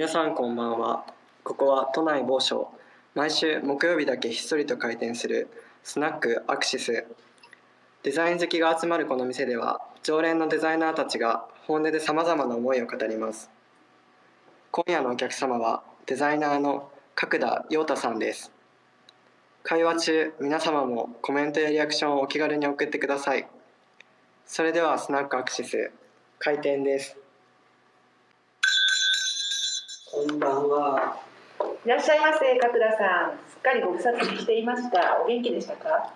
皆さんこんばんは。ここは都内某所。毎週木曜日だけひっそりと開店するスナックアクシス。デザイン好きが集まるこの店では常連のデザイナーたちが本音でさまざまな思いを語ります。今夜のお客様はデザイナーの角田陽太さんです。会話中皆様もコメントやリアクションをお気軽に送ってください。それではスナックアクシス開店です。こんばんは。いらっしゃいませ角田さん。すっかりご無沙汰していました。お元気でしたか？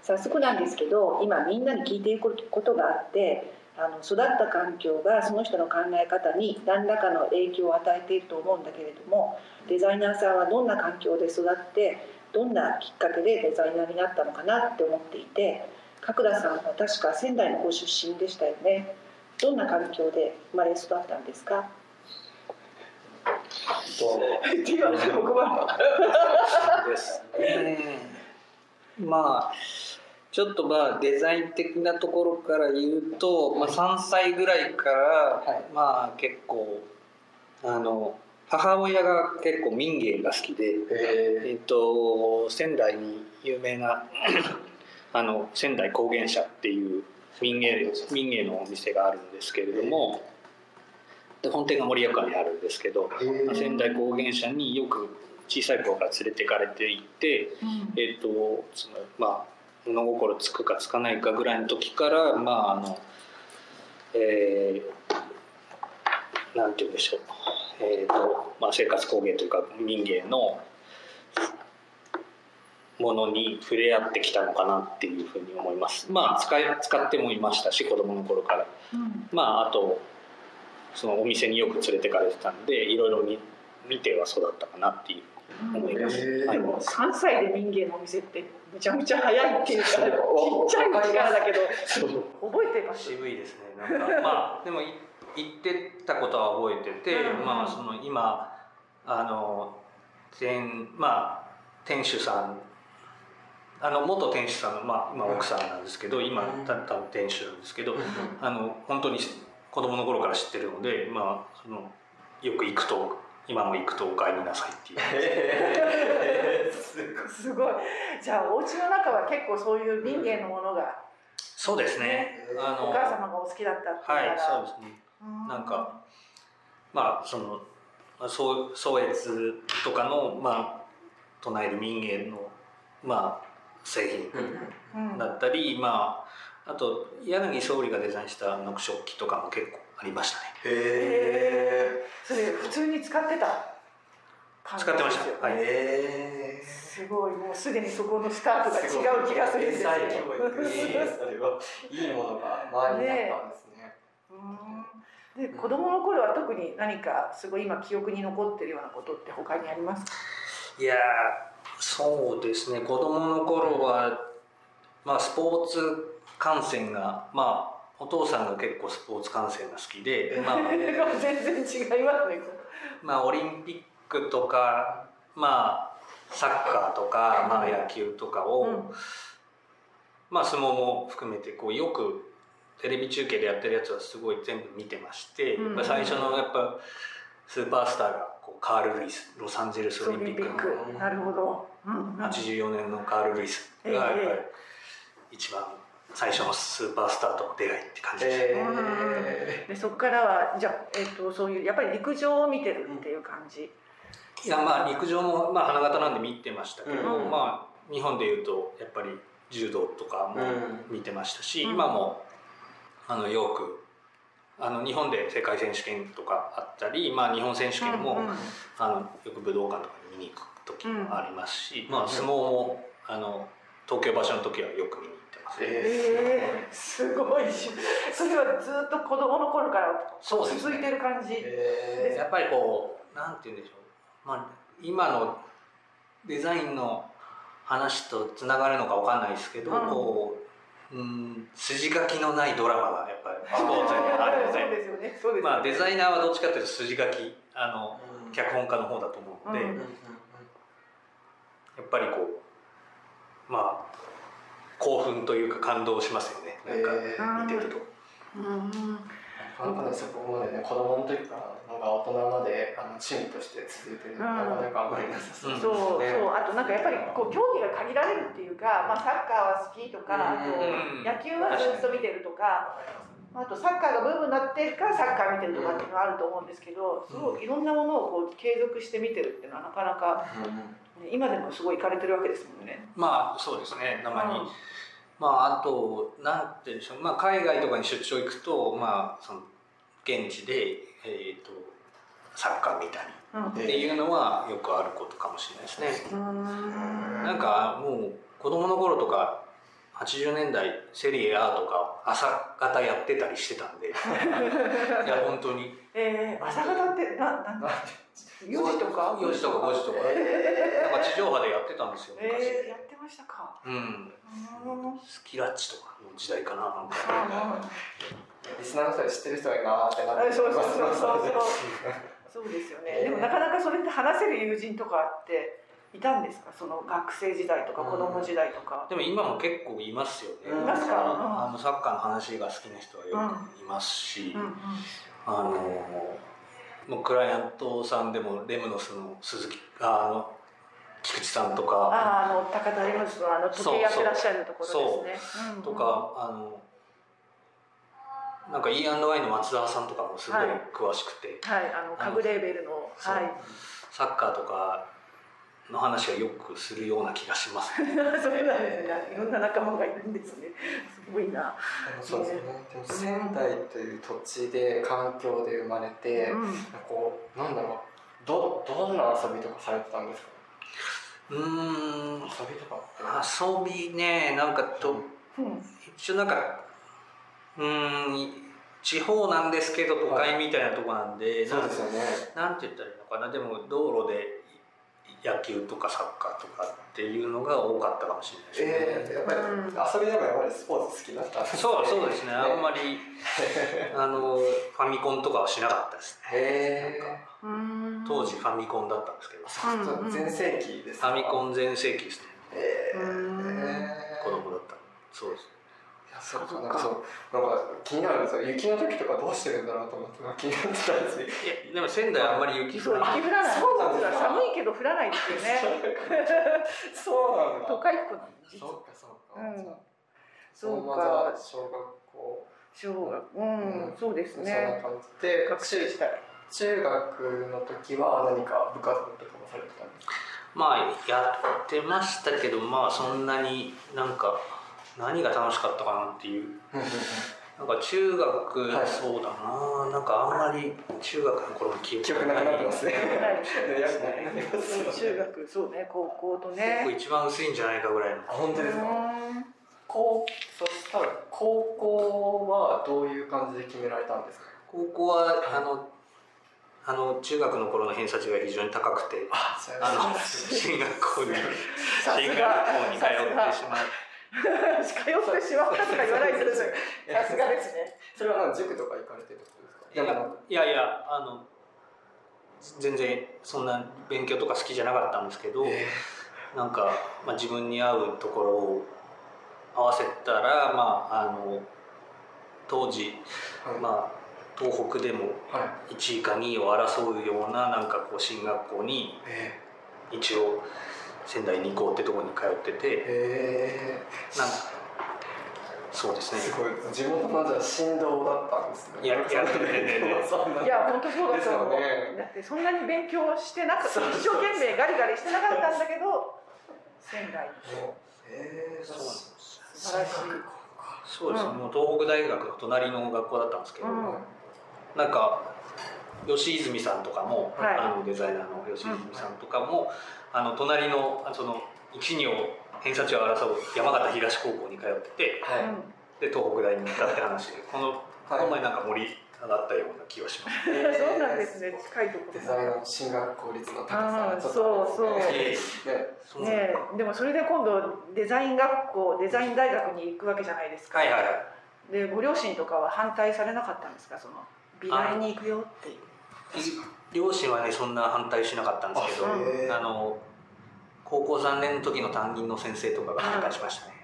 早速なんですけど今みんなに聞いていることがあってあの育った環境がその人の考え方に何らかの影響を与えていると思うんだけれどもデザイナーさんはどんな環境で育ってどんなきっかけでデザイナーになったのかなって思っていて角田さんは確か仙台のご出身でしたよね。どんな環境で生まれ育ったんですか？って言われても困るですね。まあちょっとまあデザイン的なところから言うと、まあ、3歳ぐらいから、はい、まあ結構あの母親が結構民芸が好きで、えっと、仙台に有名な あの仙台工芸社っていう民芸民芸のお店があるんですけれども、で本店が盛岡にあるんですけど、仙台工芸社によく小さい頃から連れてかれていて、うん、えっ、とそのまあ物心つくかつかないかぐらいの時からまああのえー、なんて言うんでしょう、えーとまあ、生活工芸というか民芸のものに触れ合ってきたのかなっていうふうに思います。まあ使い使ってもいましたし子供の頃から、うん、まああとそのお店によく連れてかれてたんでいろいろ見見ては育ったかなっていう。思います。はい、3歳で民芸のお店ってむちゃむちゃ早いっていうかちっちゃい力だけど覚えてます？渋いですねなんか。まあでも言ってたことは覚えてて、うん、まあその今あの店まあ店主さんあの元店主さんの、まあ、今奥さんなんですけど、今たった店主なんですけど、あの本当に子供の頃から知ってるので、まあ、そのよく行くと今も行くとお帰りなさいっていう。すごい。じゃあお家の中は結構そういう民芸のものが、そうですね。あのお母様がお好きだったってはいそうですね。なんかまあその宗宗越とかのまあ唱える民芸のまあ製品だったり、うん、まああと柳総理がデザインした木食器とかも結構ありましたね。へえそれ普通に使ってた使ってました。はい。へすごいもうすでにそこのスタートが違う気がするんですよ。いいものが周りにあったんですね。で子供の頃は特に何かすごい今記憶に残ってるようなことって他にありますか？いやそうですね。子供の頃は、まあ、スポーツ観戦がまあお父さんが結構スポーツ観戦が好きで、まあ、全然違いますねまあオリンピックとかまあサッカーとか、まあ、野球とかを、うん、まあ相撲も含めてこうよくテレビ中継でやってるやつはすごい全部見てまして、うん、最初のやっぱスーパースターがこうカール・ルイスロサンゼルスオリンピックの。なるほど、うん、84年のカール・ルイスがやっぱり一番最初のスーパースターとの出会いって感じで。えー、でそこからはじゃあ、えーと、そういうやっぱり陸上を見てるっていう感じ、いやまあ陸上も、まあ、花形なんで見てましたけど、うん、まあ日本でいうとやっぱり柔道とかも見てましたし、うん、今もあのよくあの日本で世界選手権とかあったり、まあ、日本選手権も、うんうん、あのよく武道館とかに見に行く時もありますし、まあ、相撲もあの東京場所の時はよく見にえー、すごい。それはずっと子供の頃から続いてる感じ、ねえー、やっぱりこうなんて言うんでしょう、まあ、今のデザインの話とつながるのかわかんないですけど、うん、こううん筋書きのないドラマがやっぱりスポーツにあるので。ね、まあ、デザイナーはどっちかというと筋書きあの、うん、脚本家の方だと思うので、うん、やっぱりこうまあ興奮というか感動しますよね。なんか見てると。うんなん。かねそこまでね子供の時からなんか大人まであの趣味として続いてるのなかなかあんまりなさそうですそうね。そう。あとなんかやっぱりこう競技が限られるっていうか、まあ、サッカーは好きとかあとうん。野球はずっと見てるとかあとサッカーがブームになってるからサッカー見てるとかっていうのがあると思うんですけどすごいいろんなものをこう継続して見てるっていうのはなかなか、うん。ね今でもすごい行かれてるわけですもんね。まあそうですねたまに、まああとなんて言うんでしょう、まあ、海外とかに出張行くとまあその現地で、えー、とサッカー見たりうん。っていうのはよくあることかもしれないですね。うん。なんかもう子供の頃とか80年代セリエ A とか朝方やってたりしてたんで。いや本当に。えー、朝方ってななん4時とか？4時とか5時とか。えなんか地上波でやってたんですよー、昔、えー、やってましたか。うん。うんスキラッチとかの時代かななんか。リスナーの人で知ってる人がいいなーってなっそうそうそうそうそう。ですよね。でもなかなかそれって話せる友人とかっていたんですか？その学生時代とか子供時代とか。でも今も結構いますよね。いますか？あのサッカーの話が好きな人はよくいますし、うんうん。あのもうクライアントさんでもレムノスの鈴木あの菊池さんとか。あああの高田レムスのあの時計やってらっしゃるところですね。うんうん。とか、あのなんか E&Y の松沢さんとかもすごい詳しくて、はい。あのカグレーベルのはい。サッカーとかの話はよくするような気がしますね。そうなんですね。いろんな仲間がいるんですね。すごいな。そうですね。でも仙台という土地で環境で生まれて、うんこうなんだろうどどんな遊びとかされてたんですか？うーん遊びとかって。遊びねなんかとうん一応なんかうーん地方なんですけど都会みたいなとこなんで、そうですよね。なんて言ったらいいのかなでも道路で野球とかサッカーとかっていうのが多かったかもしれないですね。えー、やっぱり、うん。遊びながらやっぱりスポーツ好きだったんですねそう そうですね。あんまり あのファミコンとかはしなかったですね。へえ。うん。当時ファミコンだったんですけど。フうんうん全盛期ですか？ァミコン全盛期ですね。えー。うん。子供だった。そうですそうかなんかそうなんか気になるんですよ雪の時とかどうしてるんだろうと思って気になってたんですよ。いやでも仙台あんまり雪そう降らない雪降らない。そうなんですか寒いけど降らないっていうね。そうなんだ。都会っ子なんです。そうかそうか。うんそうか。小学校小学うん、うんそうですそんなね。感じで学生時代。中学の時は何か部活とかもされてたんですか？まあやってましたけどまあそんなになんか何が楽しかったかなっていう。なんか中学、はい。そうだな。なんかあんまり中学の頃の記憶記憶なくなってますね。中学そうね。高校と結ね構。一番薄いんじゃないかぐらいの。あ本当ですか？うん。高そしたら高校はどういう感じで決められたんですか？高校はあのあの中学の頃の偏差値が非常に高くて。あ、の進学校にさ進学校に通ってしまう 通ってしまったとか言わないでください。さすがですね。それは塾とか行かれてるってことですか？いやいやいやあの全然そんな勉強とか好きじゃなかったんですけど、えなんか、まあ、自分に合うところを合わせたら、まあ、あの当時、ーはいまあ、東北でもはい。1位か2位を争うようななんかこう進学校にえ一応仙台二高ってところに通ってー、てえなんか。そうですー、ね。すごい。地元のじゃあ振動だったんですね。いやいやいや本当そうだと思う。ですよね。だってそんなに勉強してなかった。一生懸命ガリガリしてなかったんだけど仙台に。えー、そうなんです素晴らしい。そうです。ね、うんもう東北大学の隣の学校だったんですけど、うん。なんか吉泉さんとかも、はい。あのデザイナーの吉泉さんとかも、あの隣のその一二を偏差値を争う山形東高校に通っててはい。で東北大に行ったって話でこのこはいの前なんか盛り上がったような気がします。そうなんですね。近いところデザインの進学効率の高さあーがちょっとそうそうねそうねえでもそれで今度デザイン学校デザイン大学に行くわけじゃないですか。はいはいはい。でご両親とかは反対されなかったんですか？その美大に行くよっていう。両親はねそんな反対しなかったんですけど、あの高校3年の時の担任の先生とかが反対しましたね。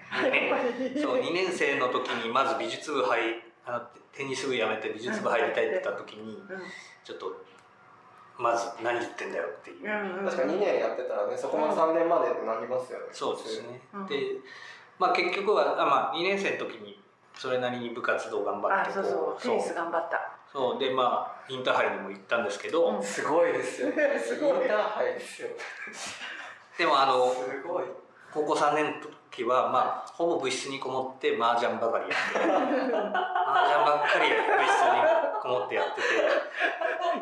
そう2年生の時にまず美術部入あのテニス部やめて美術部入りたいって言った時にちょっとまず何言ってんだよっていう、確か2年やってたらねそこも3年までなりますよね、そうですね、うん。でまあ結局はあ、まあ、2年生の時にそれなりに部活動頑張ってあそうそう。テニス頑張ったそうでまあインターハイにも行ったんですけど、うん。すごいですよね。すごい。インターハイですよ。でもあのすごい。高校3年の時はまあほぼ部室にこもって麻雀ばかりやって 麻雀ばっかり部室にこもってやってて。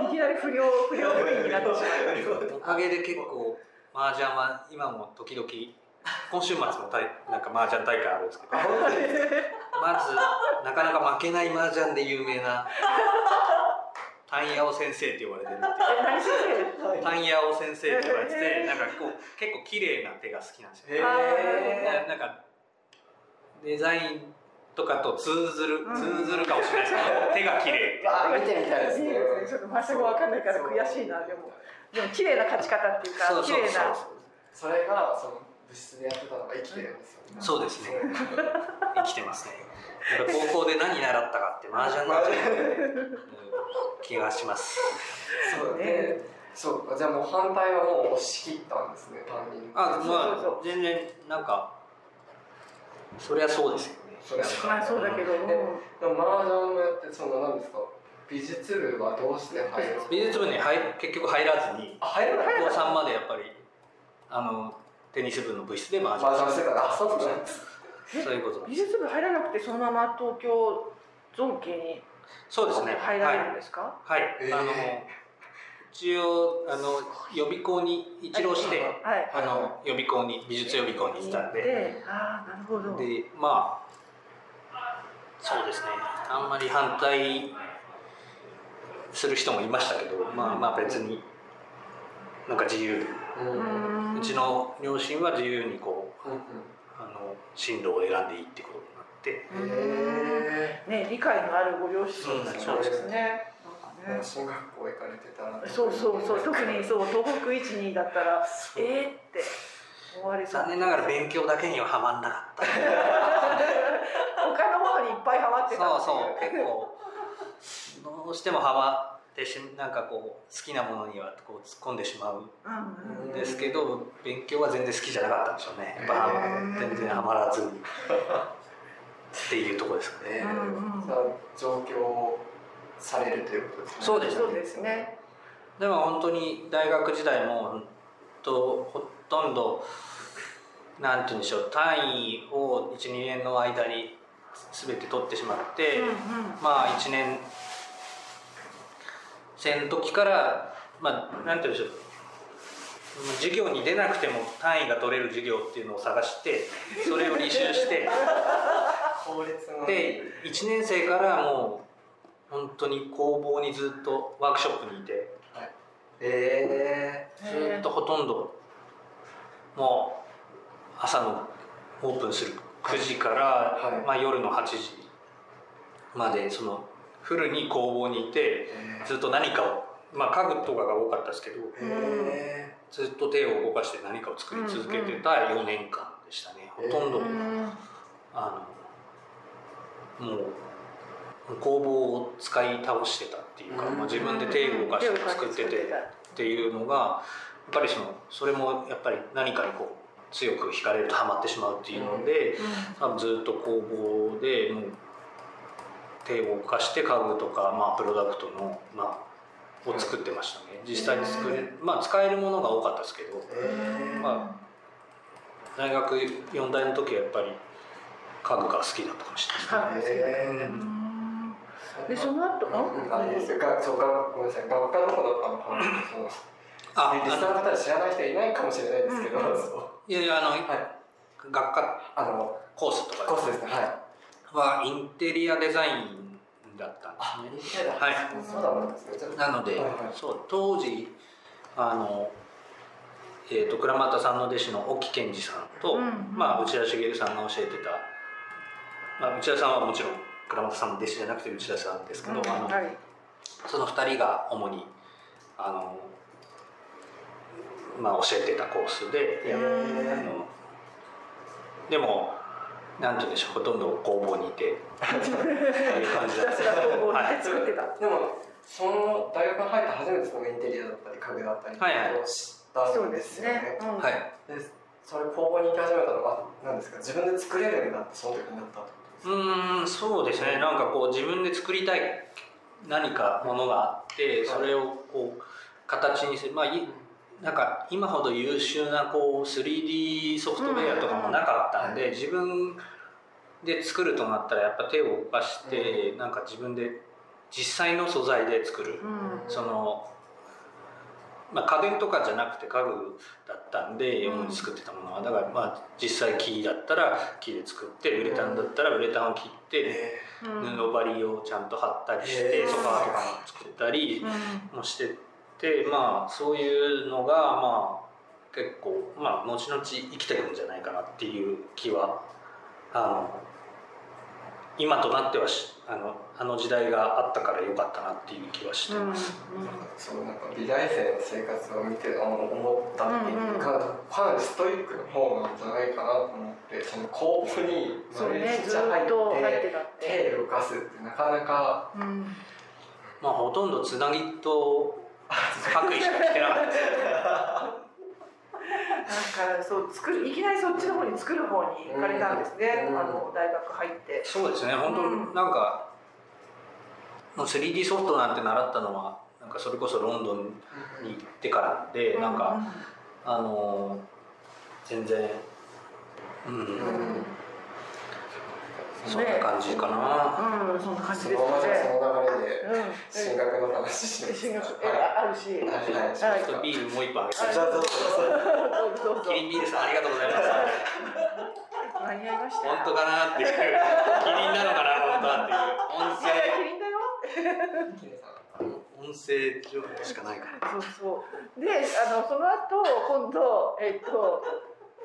いきなり不良不良部員になってしまうおかげで結構麻雀は今も時々今週末もたいなんか麻雀大会あるんですけど。まずなかなか負けない麻雀で有名なタンヤオ先生って呼ばれてるってタンヤオ先生って言われててなんかこう結構綺麗な手が好きなんですよ。へー。ななんかデザインとかと通ずるうん。通ずるかもしれないですけど手が綺麗えあー見てみたいですね。ちょっと全く分かんないから悔しいなでも。でも綺麗な勝ち方っていうかそうそう綺麗な。そうそれがその部室でやってたのが生きてるんですよね。そうですね。生きてますね。高校で何習ったかって麻雀なんじゃ気がします。そうでそうじゃあもう反対はもう押し切ったんですね担任あそうまあそう全然なんかそりゃそうですよね。それはまあそうだけど。もででも麻雀もやってその何ですか美術部はどうして入るんですか？美術部に入結局入らずに。あ入らない。高3までやっぱりあのテニス部の部室で麻麻雀雀してたらあそうなんです。そういうこと美術部入らなくてそのまま東京造形にそうですね。入られるんですか、はい、えー。あの一応あの予備校に一浪して、はい。あの予備校に美術予備校に行ったんで。でああなるほど。でまあそうですね。あんまり反対する人もいましたけどまあまあ別になんか自由うちの両親は自由にこううんあの進路を選んでいいってことになって。へね理解のあるご両親うんそうですね。なんかね。え進学校行かれてたらそうそうそう。特にそう東北一二だったらえーって思われそう。残念ながら勉強だけにはハマんなかった。他のものにいっぱいハマってたそうそう。結構どうしてもハマってしなんかこう好きなものにはこう突っ込んでしまううん。ですけど勉強は全然好きじゃなかったんでしょうね。やっぱへー全然ハマらず。にっていうところですかね。えうんうん。上京されるということですね。そうですそうですね。でも本当に大学時代も本当ほとんどなんて言うんでしょう単位を12年の間に全て取ってしまって、うんうん。まあ1年生の時からまあなんて言うんでしょう。授業に出なくても単位が取れる授業っていうのを探してそれを履修してで1年生からもう本当に工房にずっとワークショップにいてえずっとほとんどもう朝のオープンする9時から、はい。まあ、夜の8時までそのフルに工房にいてー。ずっと何かを、まあ、家具とかが多かったですけどえずっと手を動かして何かを作り続けてた4年間でしたね、うんほとんど、うん。あのもう工房を使い倒してたっていうか、うん。まあ、自分で手を動かして作っててっていうのがやっぱりそのそれもやっぱり何かにこう強く惹かれるとハマってしまうっていうので、多分ずっと工房でもう手を動かして家具とか、まあ、プロダクトの、まあ、を作ってましたね。実際に作れ、まあ、使えるものが多かったですけどえー。ま大学4大の時はやっぱり家具が好きだったかもしれないですね。でその後うん。あいいですよがそうがごめんなさい。学科の方だったのかな。そのあリスナーの方で知らない人いないかもしれないですけど、うん。いやいやあの、はい。学科あのコースとかコースですね。はいはインテリアデザインだったんですね。はい。なので、そう当時あの、えー、と倉俣さんの弟子の沖健二さんと、うんまあ、内田茂さんが教えてた、まあ、内田さんはもちろん倉俣さんの弟子じゃなくて内田さんですけど、あのはい。その2人が主にあの、まあ、教えてたコースで、あのでもなんて言うんでしょうほとんど工房にいてでもその大学に入って初めてそのインテリアだったり家具だったりはいはい。を知ったそうんでですすよね。ね、うん。はい。でそれ工房に行き始めたのは何ですか？自分で作れるんだってその時になったってことですうんそうですね。なんかこう自分で作りたい何かものがあってそれをこう形にする。まあいなんか今ほど優秀なこう 3D ソフトウェアとかもなかったんで、自分で作るとなったらやっぱ手を動かして、なんか自分で実際の素材で作る、うん。その、まあ、家電とかじゃなくて家具だったんで主に作ってたものは。だからまあ実際木だったら木で作ってウレタンだったらウレタンを切って布張りをちゃんと貼ったりしてソファーとかも作ったりうん。もしててまあそういうのがまあ結構まあ後々生きてくんじゃないかなっていう気はあの今となってはしあのあの時代があったからよかったなっていう気はして。ます。そうなんか美大生の生活を見てあの思ったっていううんうん。か、かなりストイックな方なんじゃないかなと思ってその工房にそうね丸一ずっ日入って手を動かすってなかなかうん。まあほとんどつなぎと白衣しか着てなかった。ですなんかそう作るいきなりそっちの方に作る方に行かれたんですね、うん。あの大学入って。そうですね。本当、うんなんかもう 3D ソフトなんて習ったのはなんかそれこそロンドンに行ってからなん。で、なんかあの全然うん、うん、うんそんな感じかな、うん、そんな感じそですね。のままじゃその流れでうん、進学の話して進学えはいああるし。はいちょっとビールもう一本あげて。はい。じゃあどうぞ。どうぞキリンビールさんありがとうございます。間に合いました。本当かなっていう。キリンなのかな本当はっていう。音声。キリンだよ。キネさん音声情報しかないから。そうそう。で、あのその後今度えっと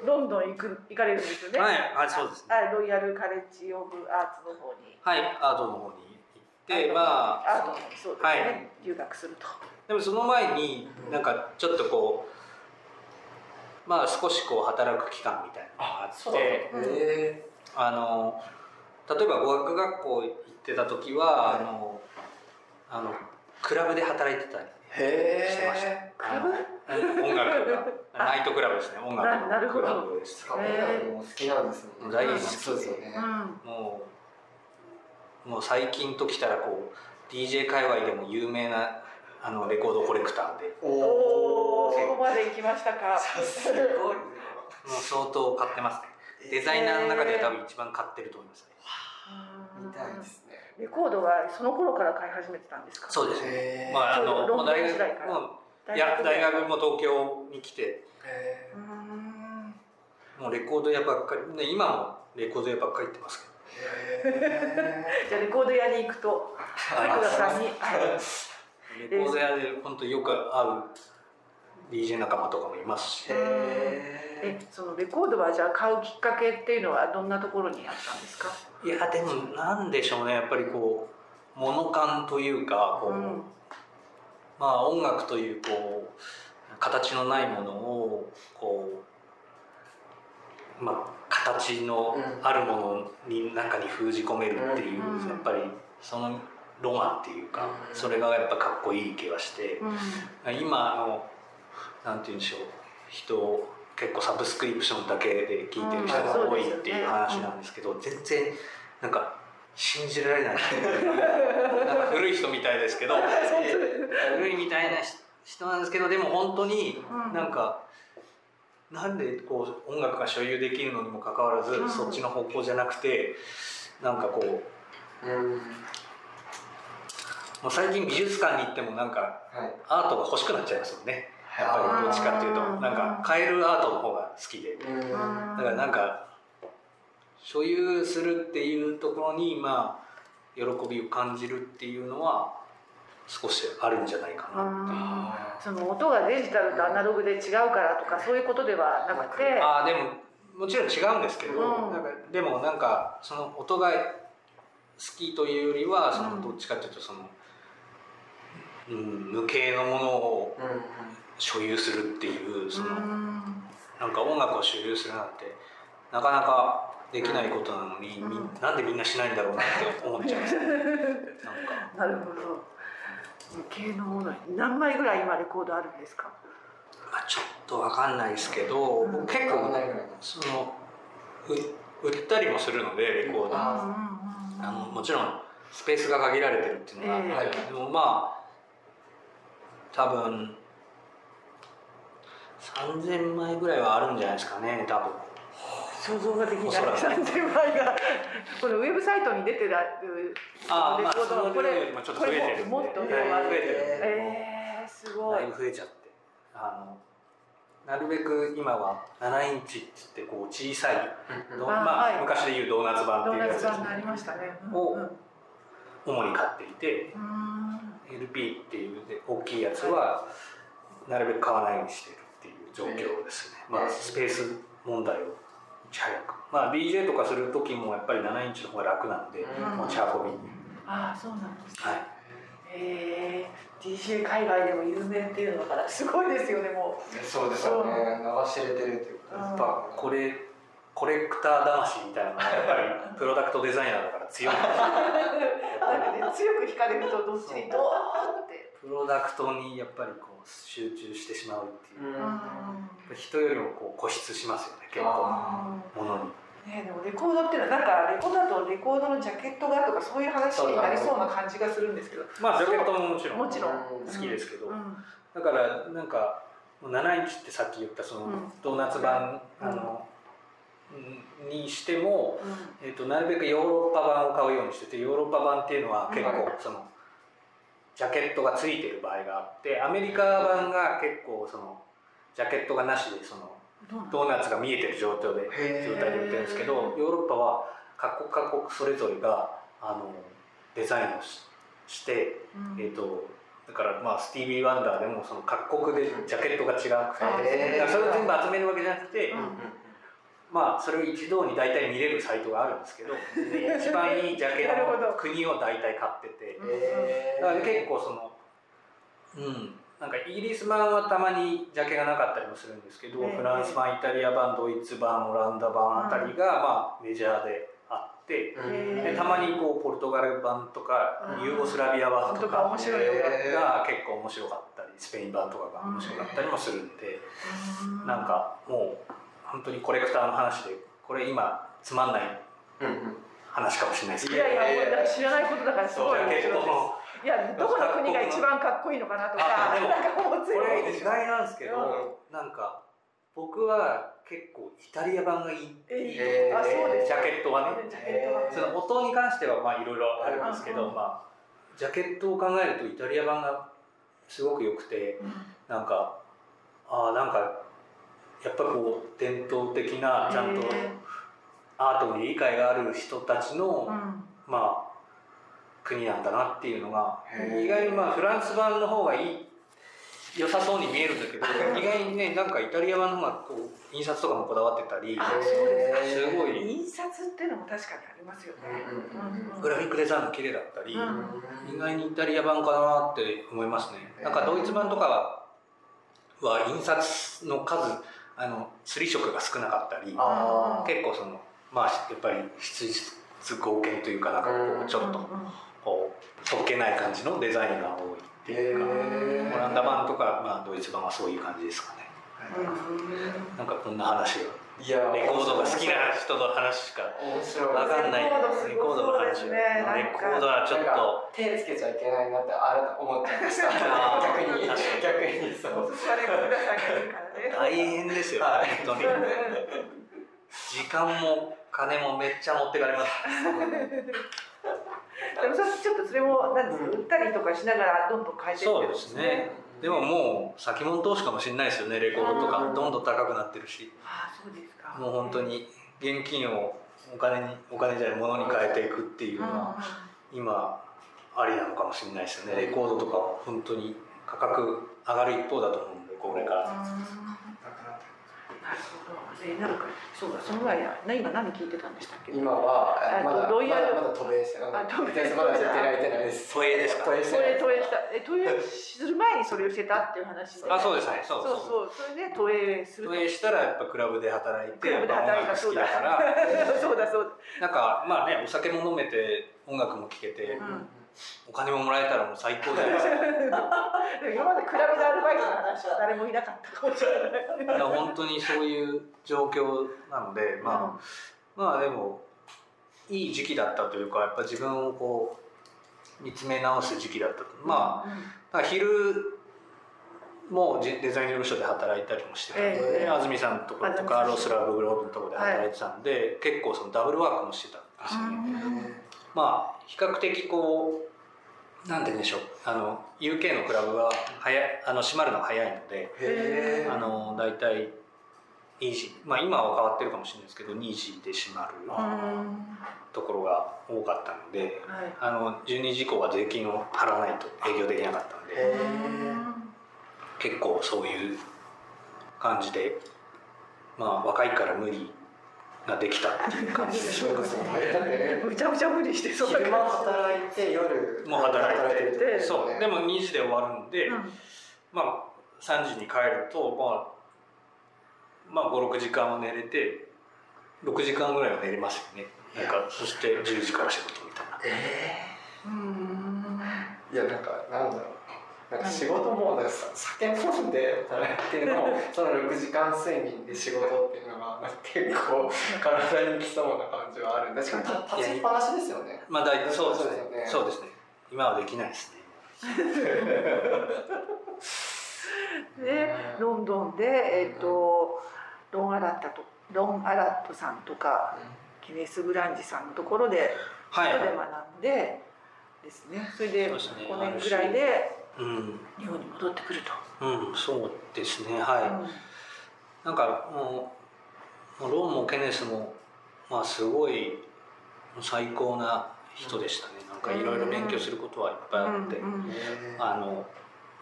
ロンドン行く行かれるんですよね。はいはいそうですね。はい、ロイヤルカレッジオブアーツの方に。はいアートの方に。行ってまあアートの方にそうですね、はい。留学すると。でもその前になんかちょっとこうまあ少しこう働く期間みたいなのがあってへあの例えば語学学校行ってた時は、あのあのクラブで働いてたりえしてました、へクラブ？音楽がナイトクラブですね。音楽のクラブですー音楽も好きなんですもんね。大好きそうですよね。うん。もうもう最近ときたらこう DJ 界隈でも有名なあのレコードコレクターで。おお、そこもまで行きましたか。すごいもう相当買ってますね。デザイナーの中では多分一番買ってると思いますね。みたいですね。レコードはその頃から買い始めてたんですか？そうですね。まああのもう大時代から。学いや大学も東京に来て。もうレコード屋ばっかり。ね今もレコード屋ばっかり行ってますけど。じゃあレコード屋に行くと。福田さんに。はいレコード屋で本当よく会う DJ 仲間とかもいますし。え、そのレコードはじゃあ買うきっかけっていうのはどんなところにあったんですか？いやでもなんでしょうね。やっぱりこう物感というかこう、うん。まあ音楽というこう形のないものをこうまあ形のあるものに中に封じ込めるっていう、うん。やっぱりそのロマンっていうか、うん。それがやっぱかっこいい気がして、うん。今あのなんて言うんでしょう人結構サブスクリプションだけで聞いてる人が多いっていう話なんですけど、全然なんか信じられない。なんか古い人みたいですけど。古いみたいな人なんですけどでも本当にうん。なんか、なんでこう音楽が所有できるのにもかかわらず、うん。そっちの方向じゃなくてなんかこううん。もう最近美術館に行ってもなんかはい。アートが欲しくなっちゃいますもんね。やっぱりどっちかっていうと。なんか買えるアートの方が好きで。うん。だからなんか所有するっていうところにまあ喜びを感じるっていうのは少しあるんじゃないかな。その音がデジタルとアナログで違うからとかそういうことではなくて。ああでももちろん違うんですけど、うん。なんかでもなんかその音が好きというよりはそのどっちかというとその、うん、無形のものをうん所有するっていうその、うん。なんか音楽を所有するなんてなかなかできないことなのに、みなんでみんなしないんだろうなって思っちゃいますなんか。なるほど。無形のものに何枚ぐらい今レコードあるんですか？まあ、ちょっとわかんないですけど、うん。結構そのう売ったりもするのでレコードああのもちろんスペースが限られてるっていうのがあって、ええ。でもまあ多分3000枚ぐらいはあるんじゃないですかね多分想像ができない。おそらく。3000枚が。このウェブサイトに出てる。ああまあレコード。そのこれもっと増えてるももっと増えてるんで。えー、すごい。だいぶ増えちゃって。あのなるべく今は7インチって言ってこう小さいドあまあ、はい。昔でいうドーナツ版っていうやつ。ですツ版がありましたね。うん。をうん主に買っていて LP っていうで大きいやつはなるべく買わないようにしてるっていう状況ですね、まあスペース問題をいち早く。まあ DJ とかする時もやっぱり7インチの方が楽なんで、うん。持ち運びに。ああそうなんですね。はい。えー、DJ 海外でも有名っていうのからすごいですよねもそうですよね流し入れてるっていうことうん。やっぱこれコレクター魂みたいなのがやっぱり プロダクトデザイナーだから強いんです。ようなんかね強く惹かれるとどっちにドーンって。プロダクトにやっぱりこう集中してしまうっていう、うん。人よりもこう固執しますよね結構。あものに。ねでもレコードっていうのはなんかレコードだとレコードのジャケットがとかそういう話になりそうな感じがするんですけど。まあジャケットももちろん。もちろん。好きですけど、うん。だからなんか7インチってさっき言ったそのうん。ドーナツ版、うん。あのうんにしても、うん。えー、となるべくヨーロッパ版を買うようにしててヨーロッパ版っていうのは結構はいそのジャケットがついてる場合があってアメリカ版が結構そのジャケットがなしでそのドーナツが見えてる状態で状態で売ってるんですけどヨーロッパは各国各国それぞれがあのデザインをしして、うん。えー、とだからまあスティービー・ワンダーでもその各国でジャケットが違くて、それを全部集めるわけじゃなくて、うんまあそれを一堂に大体見れるサイトがあるんですけどで 一番いいジャケの国を大体買ってて。えだから結構そのうん。なんかイギリス版はたまにジャケがなかったりもするんですけど、ええ。フランス版イタリア版ドイツ版オランダ版あたりがまあメジャーであって、うんでたまにこうポルトガル版とかうん。ユーゴスラビア版とか面か白いのがえが結構面白かったりスペイン版とかが面白かったりもするんで。なんかもう本当にコレクターの話でこれ今つまんないうん話かもしれないですいけどやいや。もう知らないことだからすごい面結白いです。構いやどこの国が一番かっこいいのかなとかなんかもう。こ強いれ意外なんですけうどなんか僕は結構イタリア版がいい。えーあそうですジャケットはね。ジャケットが。その音に関してはまあいろいろあるんですけど、うんまあジャケットを考えるとイタリア版がすごく良くてうん。なんかああなんかやっぱこう伝統的なちゃんとへアートに理解がある人たちの、ーうん。まあ国なんだなっていうのが意外にまあフランス版の方がいい良さそうに見えるんだけど 意外にねなんかイタリア版の方がこう印刷とかもこだわってたりあそうですすごい。印刷っていうのも確かにありますよね。うんうんグラフィックデザインも綺麗だったり、うん。意外にイタリア版かなって思いますね。なんかドイツ版とかは印刷の数あの刷り色が少なかったりあ結構そのまあやっぱり質実合憲というかなんかこうちょっとこうそっけない感じのデザインが多いっていうかオランダ版とか、まあ、ドイツ版はそういう感じですかね。うんなんかこんな話がいやレコードが好きな人の話しか面白い。わかんない。レコードすレコードの話レコードはちょっと。手つけちゃいけないなってあれ思っちゃいました。逆に。逆にそう。大変ですよ、はい。本当に。時間も金もめっちゃ持ってかれます。でもさちょっとそれもなんですか売ったりとかしながらどんどん変えていってそうでるんですね。すねでももう先物投資かもしれないですよねレコードとうん。かどんどん高くなってるし。ああそうですか。もう本当に現金をお金にお金じゃない物に変えていくっていうのは今ありなのかもしれないですよね。レコードとかは本当に価格上がる一方だと思うんでこれからなるほど。えなんかそうだその前やな今何聞いてたんでしたっけ？今はまだロイヤルまだまだ渡米してあ渡米まだ出てないです都営ですか渡米してないトイレトイレしたえトイレする前にそれをしてたっていう話であそうですねそうそうそうそれで投影する投影したらやっぱクラブで働いてクラブで働いたそうだ音楽好きだからそうだそうなんかまあねお酒も飲めて音楽も聴けて、うんお金ももらえたらもう最高じゃないですか。今までクラブでアルバイトの話は誰もいなかったかもしれない。いや本当にそういう状況なのでまあ、まあでもいい時期だったというかやっぱ自分をこう見つめ直す時期だったと。まあだから昼もじデザイン事務所で働いたりもしてたんで、ええ。安住さんとかと安住さん。かロスラブグローブのところで働いてたんで、結構そのダブルワークもしてたんですよね。まあ比較的こうなんて言うんでしょう。あの UK のクラブは早いあの閉まるのが早いのであの大体2時まあ今は変わってるかもしれないですけど2時で閉まるうん。ところが多かったのではい。あの12時以降は税金を払わないと営業できなかったんでへ結構そういう感じでまあ若いから無理ができたっていう感じでしょうかむちゃむちゃ無理してそうだ昼間働いて夜もう働いてそう。でも2時で終わるんで、うん。まあ3時に帰るとまあまあ56時間は寝れて6時間ぐらいは寝れますよね。なんかそして10時から仕事みたいな。えうん。ーいやなんかなんだろうなんか仕事もなんかさ酒飲んで働いての その6時間睡眠で仕事っていうのがなんか結構体にきそうな感じはあるんでしかもた立ちっぱなしですよね。まあ大体そうですね。そうですよね。そうですね。今はできないですねで ロンドンでえっ、とロンアラッタとロンアラットさんとかケネス・グランジさんのところではい、で学んでですね。それでそうですね。5年ぐらいでうん日本に戻ってくると。うん。そうですね。はい、なんかもうもうロンもケネスもまあすごい最高な人でしたね。なんかいろいろ勉強することはいっぱいあって、うんうんあの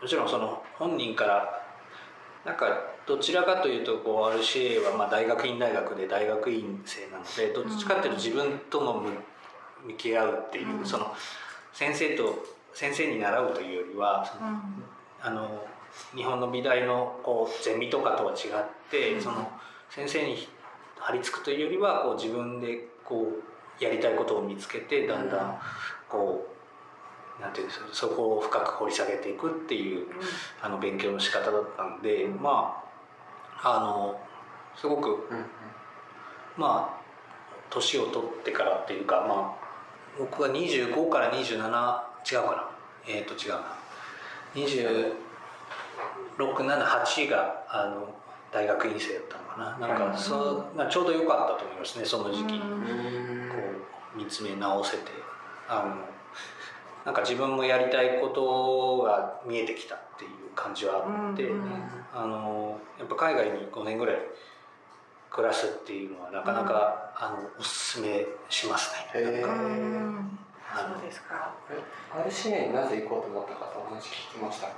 もちろんその本人からなんかどちらかというとこう RCA はまあ大学院大学で大学院生なのでどっちかっていうと自分との向向き合うっていう、うん。その先生と先生に習うというよりはあの日本の美大のこうゼミとかとは違って、うん。その先生に張り付くというよりはこう自分でこうやりたいことを見つけてだんだんこうなんていうんですかそこを深く掘り下げていくっていうあの勉強の仕方だったんで、うん。まああのすごくうん。まあ年を取ってからっていうかまあ僕は25から27違うかなえっ、と違うな。26778があの大学院生だったのかな。なんかそう、まあ、ちょうど良かったと思いますねその時期。に。こう見つめ直せて。あのなんか自分もやりたいことが見えてきたっていう感じはあって、あのやっぱ海外に5年ぐらい暮らすっていうのはなかなか、あのおすすめしますね。なんかそうですか。え RCA になぜ行こうと思ったかってお話聞きましたっ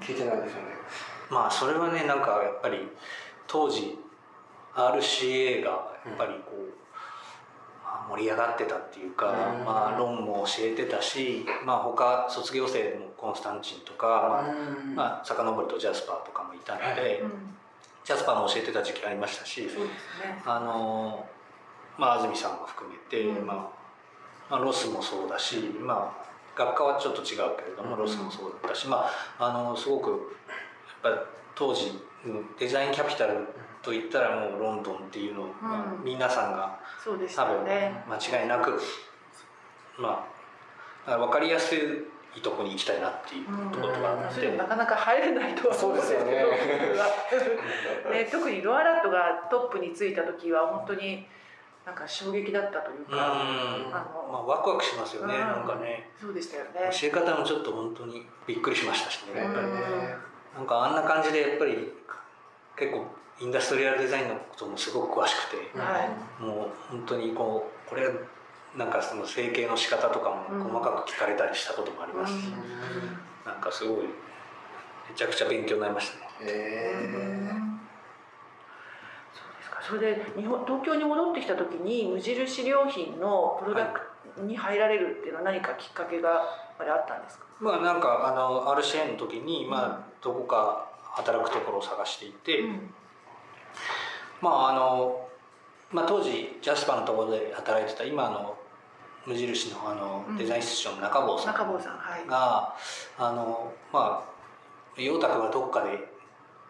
け？聞いてないですよね。まあそれはねなんかやっぱり当時 RCA がやっぱりこう、まあ盛り上がってたっていうか、うん。まあロンも教えてたし、まあ他卒業生でもコンスタンチンとか、まあうん。まあ、遡るとジャスパーとかもいたので、ジャスパーも教えてた時期ありましたし、そうですね。あのまあ安積さんも含めて、うん。まあまあ、ロスもそうだし、まあ、学科はちょっと違うけれども、うんロスもそうだったし、まあ、あのすごくやっぱ当時うんデザインキャピタルといったらもうロンドンっていうのを、まあうん。皆さんがそうです多分。間違いなく、まあ、分かりやすいとこに行きたいなっていうところがあって。それでもなかなか入れないとは思うんですけど。ね。ね、特にロアラットがトップについた時は本当になんか衝撃だったといううん。か、あのまあ、ワクワクしますよね、うん。なんかね。そうでしたよね。教え方もちょっと本当にびっくりしましたしねやっぱりうんなんかあんな感じでやっぱり結構インダストリアルデザインのこともすごく詳しくてはい。もう本当にこうこれなんかその整形の仕方とかもうん。細かく聞かれたりしたこともありますし、なんかすごいめちゃくちゃ勉強になりましたね。へうんーそれで日本東京に戻ってきた時に無印良品のプロダクトに入られるっていうのは何かきっかけがあれあったんですか？まあなんかあの RCA の時に、まあ、どこか働くところを探していて、うん。まああの、まあ、当時ジャスパーのところで働いてた今の無印のあのうん。デザイン室長の中坊さん中坊さんはい。が、あのまあ陽太君はどっかで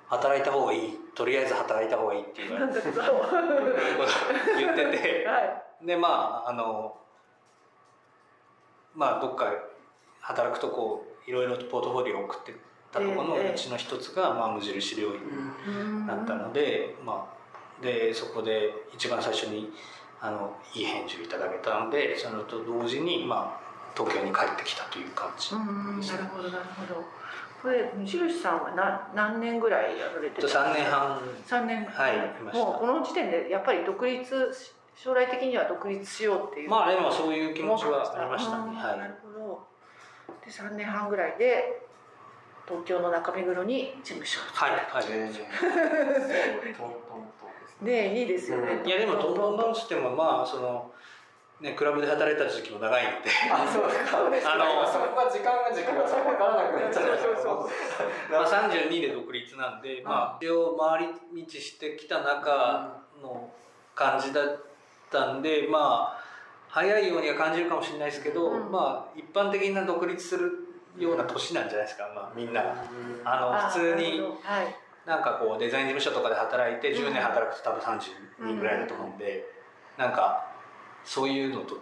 働いた方がいい。とりあえず働いた方がいいって言われて言ってて。い。でまああのまあどっか働くとこいろいろとポートフォリオを送ってたところのええ。うちの一つが、まあ、無印良品だったので、まあ、でそこで一番最初にあのいい返事をいただけたのでそのと同時に、まあ、東京に帰ってきたという感じ、うん。なるほどなるほどこれ無印さんは何何年ぐらいやられてた？3年半。3年。はいもうこの時点でやっぱり独立将来的には独立しようっていう。まあでもそういう気持ちはありましたね。うんはい。なるほど。で3年半ぐらいで東京の中目黒に事務所をはいはい。えートントントンですねね。いいですよね、うんいやでもトントントンつってもまあそのねクラブで働いた時期も長いので。あそうですかあのそこが時間が軸がちょっと分からなくなっちゃいましたそうそう。まあ、32で独立なんで、まあ、一応回り道してきた中の感じだったんでまあ早いようには感じるかもしれないですけど、うん。まあ一般的な独立するような年なんじゃないですか、まあ、みんな。が。あの普通になんかこうデザイン事務所とかで働いて10年働くと多分32ぐらいだと思うんで、なんかそういうのと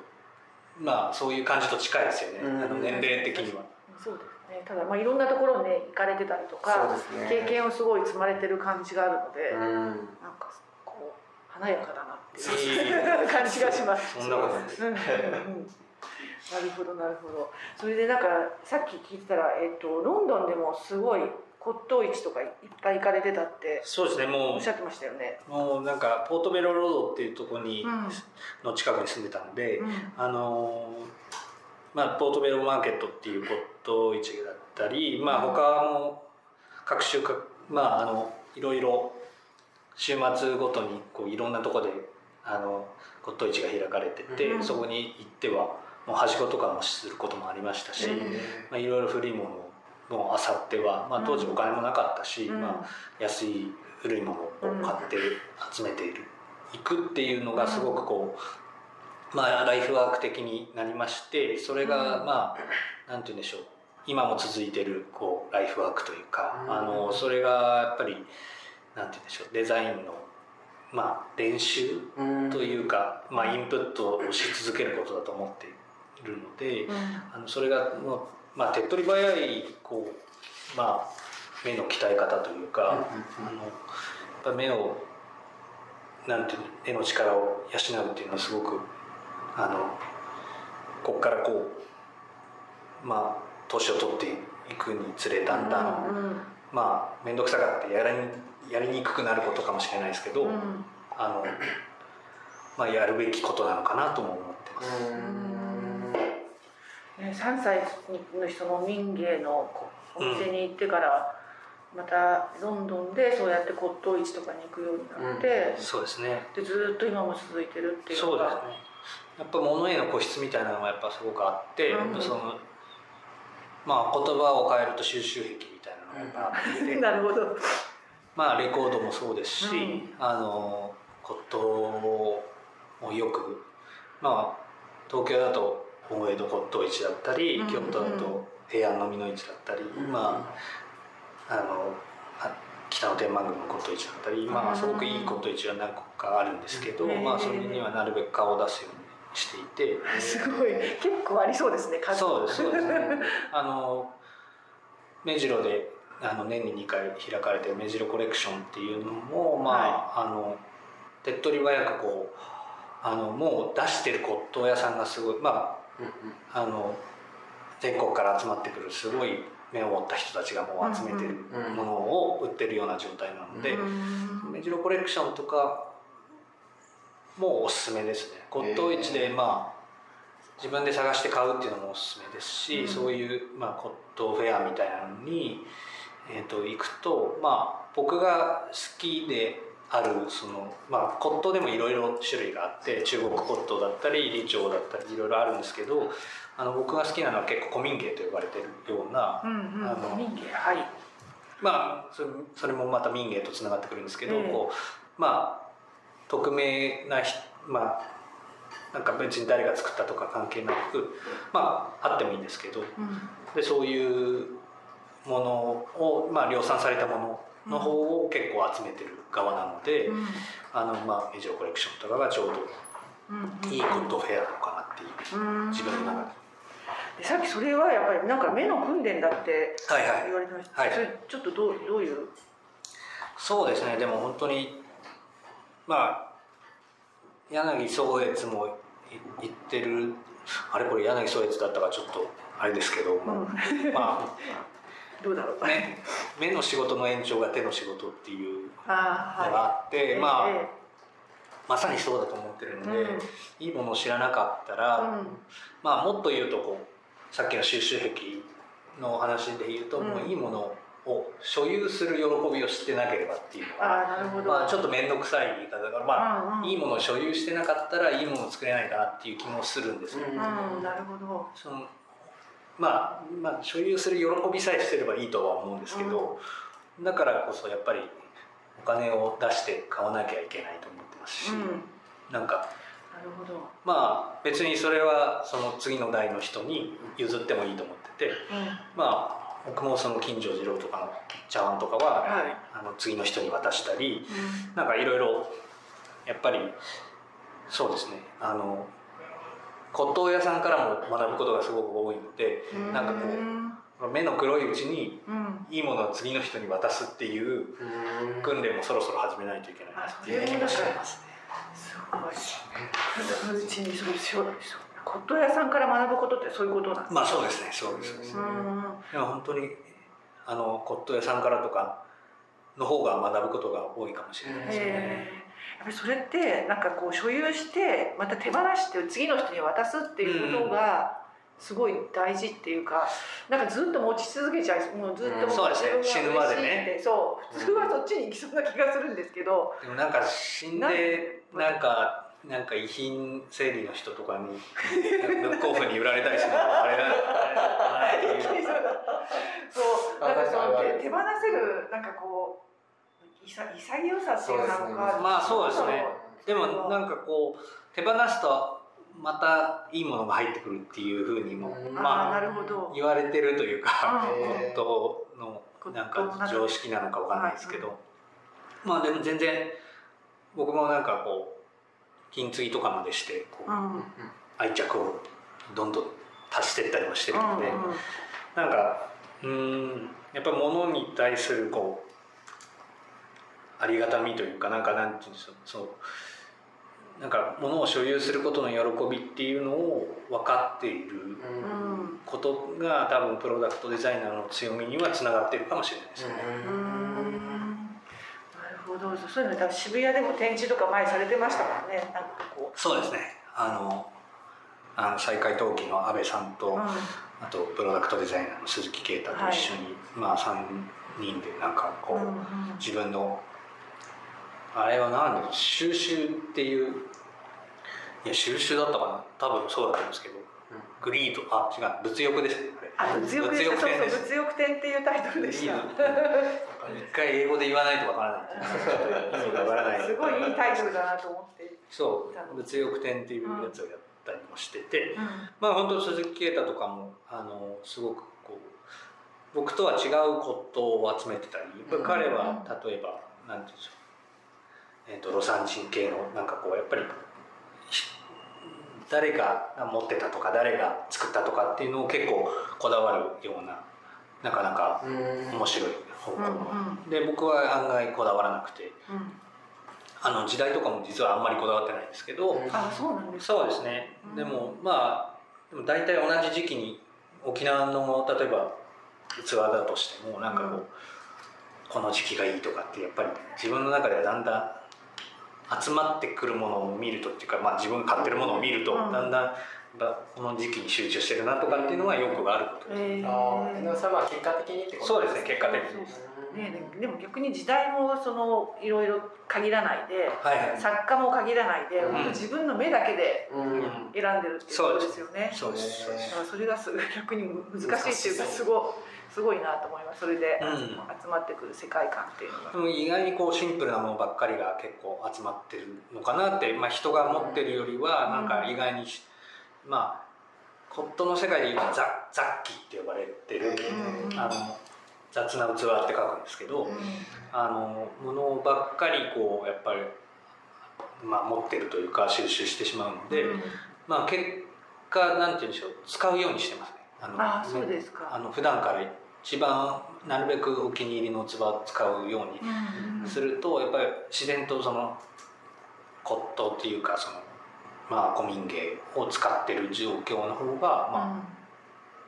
まあそういう感じと近いですよね、うん。あの年齢的には。そうですね。ただまあいろんなところにね行かれてたりとか、ね。経験をすごい積まれてる感じがあるので、うん。なんかこう華やかだなっていう 感じがします。そんなことないです。うんうんうん。なるほどなるほど。それでなんかさっき聞いてたらえっ、とロンドンでもすごい骨董市とかいっぱい行かれてたってそうですねもうおっしゃってましたよね。もうなんかポートベロロードっていうところに、うん。の近くに住んでたんで、うん。あのーまあ、ポートベロマーケットっていう骨董市だったり、まあ、うん他も各週か、まあ、あのいろいろ週末ごとにこういろんなとこであの骨董市が開かれてて、うん。そこに行ってはもうはしごとかもすることもありましたし、うん。まあ、いろいろ古いものを漁っては、まあ、当時お金もなかったし、うん。まあ、安い古いものを買って集めている、いくっていうのがすごくこう、まあ、ライフワーク的になりましてそれがうん。まあなんて言うんでしょう。今も続いてるこうライフワークというか、うん。あのそれがやっぱりなんて言うんでしょう。デザインの、まあ、練習うん。というか、まあ、インプットをし続けることだと思っているので、あのそれがもう、まあ、手っ取り早いこう、まあ、目の鍛え方というか、あの目をなんていうの目の力を養うっていうのはすごくあのここからこうまあ年を取っていくにつれだんだん、うんうん。まあ面倒くさがってやりやりにくくなることかもしれないですけど、うん。あのまあ、やるべきことなのかなとも思ってます。ね、3歳の人の民芸のこお店に行ってから、またロンドンでそうやって骨董市とかに行くようになって、そうですね。でずっと今も続いてるっていうのが。そうですね。やっぱ物への固執みたいなのがやっぱすごくあって、うん。そのまあ言葉を変えると収集癖みたいなのがやっぱあって、なるほど。まあレコードもそうですし、うん。あの骨董をよくまあ東京だと大江戸骨董市だったり、うん京都だと平安の美の市だったり、まああのあ北野天満宮の骨董市だったり、まうん。あすごくいい骨董市は何個かあるんですけど、うんまあそれにはなるべく顔を出すようにしていて。すごい。結構ありそうですね数。そうですそうです。ね あの目白であの年に2回開かれてる目白コレクションっていうのもまあ、あの手っ取り早くこうあのもう出してる骨董屋さんがすごいまああの全国から集まってくるすごい目を持った人たちがもう集めてるものを売ってるような状態なので、うん。目白コレクションとかもおすすめですね。骨董市でまあ自分で探して買うっていうのもおすすめですし、うん。そういう、まあ、骨董フェアみたいなのに、えー、と行くとまあ僕が好きであるその、まあ、骨董でもいろいろ種類があって中国骨董だったり李朝だったりいろいろあるんですけどあの僕が好きなのは結構古民芸と呼ばれてるような、うんうんあの民芸はい。まあそれそれもまた民芸とつながってくるんですけど、ええ。こうまあ匿名なひまあなんか別に誰が作ったとか関係なくまああってもいいんですけどうん。でそういうものを、まあ、量産されたものの方を結構集めてる側なので、うん。あのまあメジロコレクションとかがちょうどうんいいグッドフェアなのかなっていううん。自分の中で。でさっきそれはやっぱりなんか目の訓練だってはいはい。言われてました、はい。それちょっとどうどういう？そうですね。でも本当にまあ柳宗悦もい言ってるあれこれ柳宗悦だったかちょっとあれですけど、うん。まどうだろう。あね目の仕事の延長が手の仕事っていうのがあって、まあ、えまさにそうだと思ってるので、うん。いいものを知らなかったら、うん。まあもっと言うとこうさっきの収集癖の話で言うと、うん。もういいものを所有する喜びを知ってなければっていうのがまあ、ちょっと面倒くさい言い方だから、まあうん。うんいいものを所有してなかったらいいものを作れないかなっていう気もするんですよ、うんなるほど。そのまあ、まあ所有する喜びさえしてればいいとは思うんですけど、だからこそやっぱりお金を出して買わなきゃいけないと思ってますし、うん。なるなんかほど、まあ別にそれはその次の代の人に譲ってもいいと思っててうん、まあ僕もその金城次郎とかの茶碗とかははい、あの次の人に渡したりうなんかいろいろやっぱりそうですね。あの骨董屋さんからも学ぶことがすごく多いのでん、なんかこう目の黒いうちにうん。いいものを次の人に渡すっていう訓練もそろそろ始めないといけないなっていう気がしてますね。すごい。そのうちにそうそう骨董屋さんから学ぶことってそういうことなんですか？まあそうですねそうですそうですうん。でも本当にあの骨董屋さんからとかの方が学ぶことが多いかもしれないですよね。ぱりそれってなんかこう所有してまた手放して次の人に渡すっていうことがすごい大事っていうかなんかずっと持ち続けちゃいもうずっとうんもそうですね。死ぬまでね。そう普通はそっちに行きそうな気がするんですけど。でもなんか死んでなんかなんか遺品整理の人とかにブックオフに売られたりするのはあれだ。あれだ。そうなんかその手手放せるなんかこう潔さっていうのかまあそうですね。でもななんかこう手放すとまたいいものが入ってくるっていうふうにもまあなるほど。言われてるというか本当のなんか常識なのかわかんないですけど。まあでも全然僕もなんかこう金継ぎとかまでしてこう愛着をどんどん足していったりもしてるので、うんなんかうーんやっぱり物に対するこうありがたみというかなんかなんていうんですかそうなんか物を所有することの喜びっていうのを分かっているうんことが多分プロダクトデザイナーの強みにはつながっているかもしれないですね。うん。なるほど。そういうの多分渋谷でも展示とか前されてましたもんね。なんかこそうですね。あのあの再開陶器の安倍さんう、と、うん。あとプロダクトデザイナーの鈴木啓太と一緒に、まあ3人でなんかこう、うんうん。自分のあれは何収集っていういや収集だったかな。多分そうだったんですけど、グリードあ違う物欲ですねあ物欲ですそうそう物欲展っていうタイトルでした。一回英語で言わないとわからないすごいいいタイトルだなと思って、そう物欲展っていうやつをやったりもしてて、うん。まあ本当鈴木啓太とかもあのすごくこう僕とは違う骨董を集めてたり彼は例えばなんていうんでしょう、えー、と魯山人系のなんかこうやっぱりひ誰が持ってたとか誰が作ったとかっていうのを結構こだわるようななかなか面白い方向の、うん。で僕は案外こだわらなくて。うん。あの時代とかも実はあんまりこだわってないんですけど、うん。あそうなんですか。そうですね、うん。でもまあでも大体同じ時期に沖縄の例えば器だとしてもなんかこう、うん。この時期がいいとかってやっぱり自分の中ではだんだん集まってくるものを見るとっていうか、まあ、自分が買ってるものを見るとうん。だんだんこの時期に集中してるなとかっていうのはよくあることです、えあ結果的にってことそうですね結果的に。ね、でも逆に時代もそのいろいろ限らないではいはい。作家も限らないで、うん。本当自分の目だけでうん。選んでるっていうことですよね。そうです。そうです。だからそれがす逆に難しいっていうかすごすごいなと思います。それでうん。集まってくる世界観っていうのが。でも意外にこうシンプルなものばっかりが結構集まってるのかなって、まあ、人が持ってるよりはなんか意外にし、まあコットンの世界で今ザ雑記って呼ばれてる、うん。あの雑な器って書くんですけど、あのものばっかりこうやっぱり、まあ、持ってるというか収集してしまうので、うん。まあ結果なんて言うんでしょう使うようにしてますね。あのああそうですか。あの普段から一番なるべくお気に入りの器を使うようにするとやっぱり自然とその骨董っていうかそのまあ古民芸を使ってる状況の方がまあ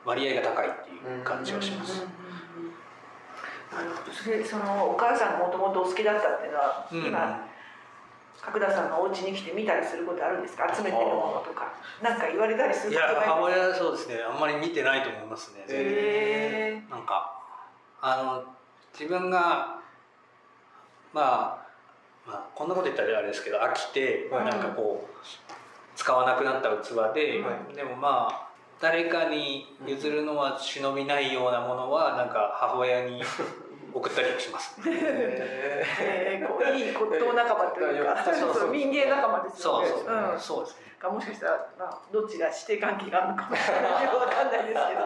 割合が高いっていう感じがします。それそのお母さんがもともとお好きだったっていうのは、うん。今角田さんのお家に来て見たりすることあるんですか？集めてるものとか。なんか言われたりすいやるい母親はそうですね。あんまり見てないと思いますね。へえなんかあの自分がまあまあこんなこと言ったらあれですけど飽きて、はい。なんかこう使わなくなった器で、はでもまあ誰かに譲るのは忍びないようなものはなんか母親に送ったりもします、ね。えー。こういい骨董仲間というかいやそうそう。民芸仲間ですよね。そうそう、うん。そうです。ね。かもしかしたら、まあ、どっちが師弟関係があるのかもしれない。けどわかんないですけど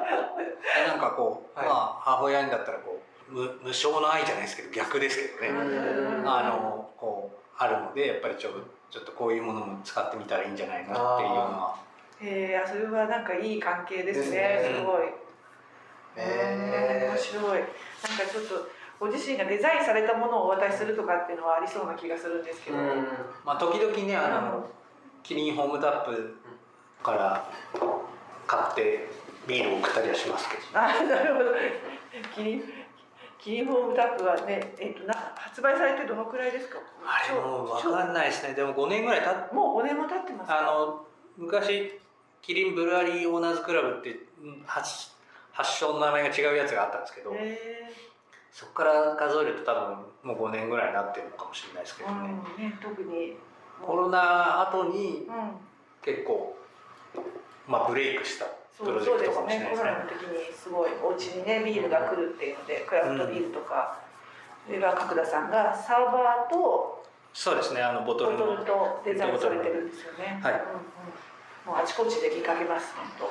えなんかこう、はい。まあ母親にだったらこう無無償の愛じゃないですけど逆ですけどね。うん。あのこうあるのでやっぱりちょちょっとこういうものも使ってみたらいいんじゃないのっていうのは。えー、それはなんかいい関係ですね。ですねすごい。へー。面白い。なんかちょっとご自身がデザインされたものをお渡しするとかっていうのはありそうな気がするんですけど。うんまあ時々ねあのキリンホームタップから買ってビールを送ったりはしますけどあなるほど。キリンキリンホームタップはね、えっ、とな発売されてどのくらいですか？あれもう分かんないですねでも5年ぐらい経っもう5年も経ってますか？あの昔キリンブルワリーオーナーズクラブってうん発発祥の名前が違うやつがあったんですけどへそこから数えると多分もう5年ぐらいになってるのかもしれないですけーどね、うんね特に。コロナ後にうん。結構、まあ、ブレイクしたプロジェクトそうそうですかもしれないですねねコロナの時にすごいお家にねビールが来るっていうのでクラフトビールとか、それが角田さんがサーバーとそうですねあのボトルのボトルとデザインされてるんですよね。はいうんうん、もうあちこちで見かけます本当。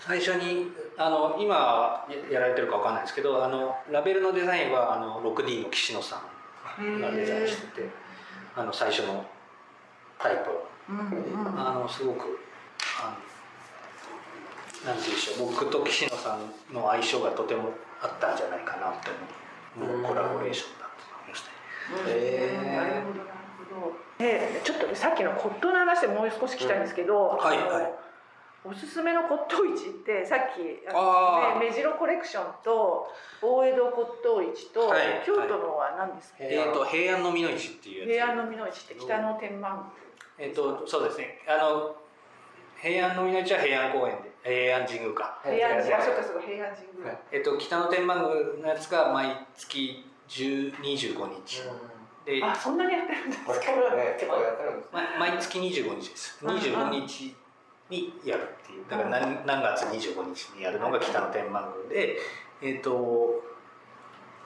最初にあの今やられてるかわかんないですけどあのラベルのデザインはあの 6D の岸野さんがデザインしててあの最初のタイプ。をうんうん。あのすごくあのなんて言うんでしょう僕と岸野さんの相性がとてもあったんじゃないかなって思う。もうコラボレーションだと思いましたね。へー。なるほどなるほど。でちょっとねさっきの骨董の話でもう少し聞きたいんですけど、あのはいはいおすすめの骨董市ってさっきね、目白コレクションと大江戸骨董市と、はい京都のは何ですか、えー、と平安の美の市っていうやつ。平安の美の市って北の天満えっ、とそうですね。あの平安の美の市は平安公園で平安神宮か。宮平安寺あそっかはそっか平安神宮、はい。えっと、北の天満宮のやつが毎月10 25日、で、あそんなにやってるんですか？ね結構やってるんですま毎月25日です。うんうん25日にやるっていう。だから何何月25日にやるのが北の天満宮でえっ、と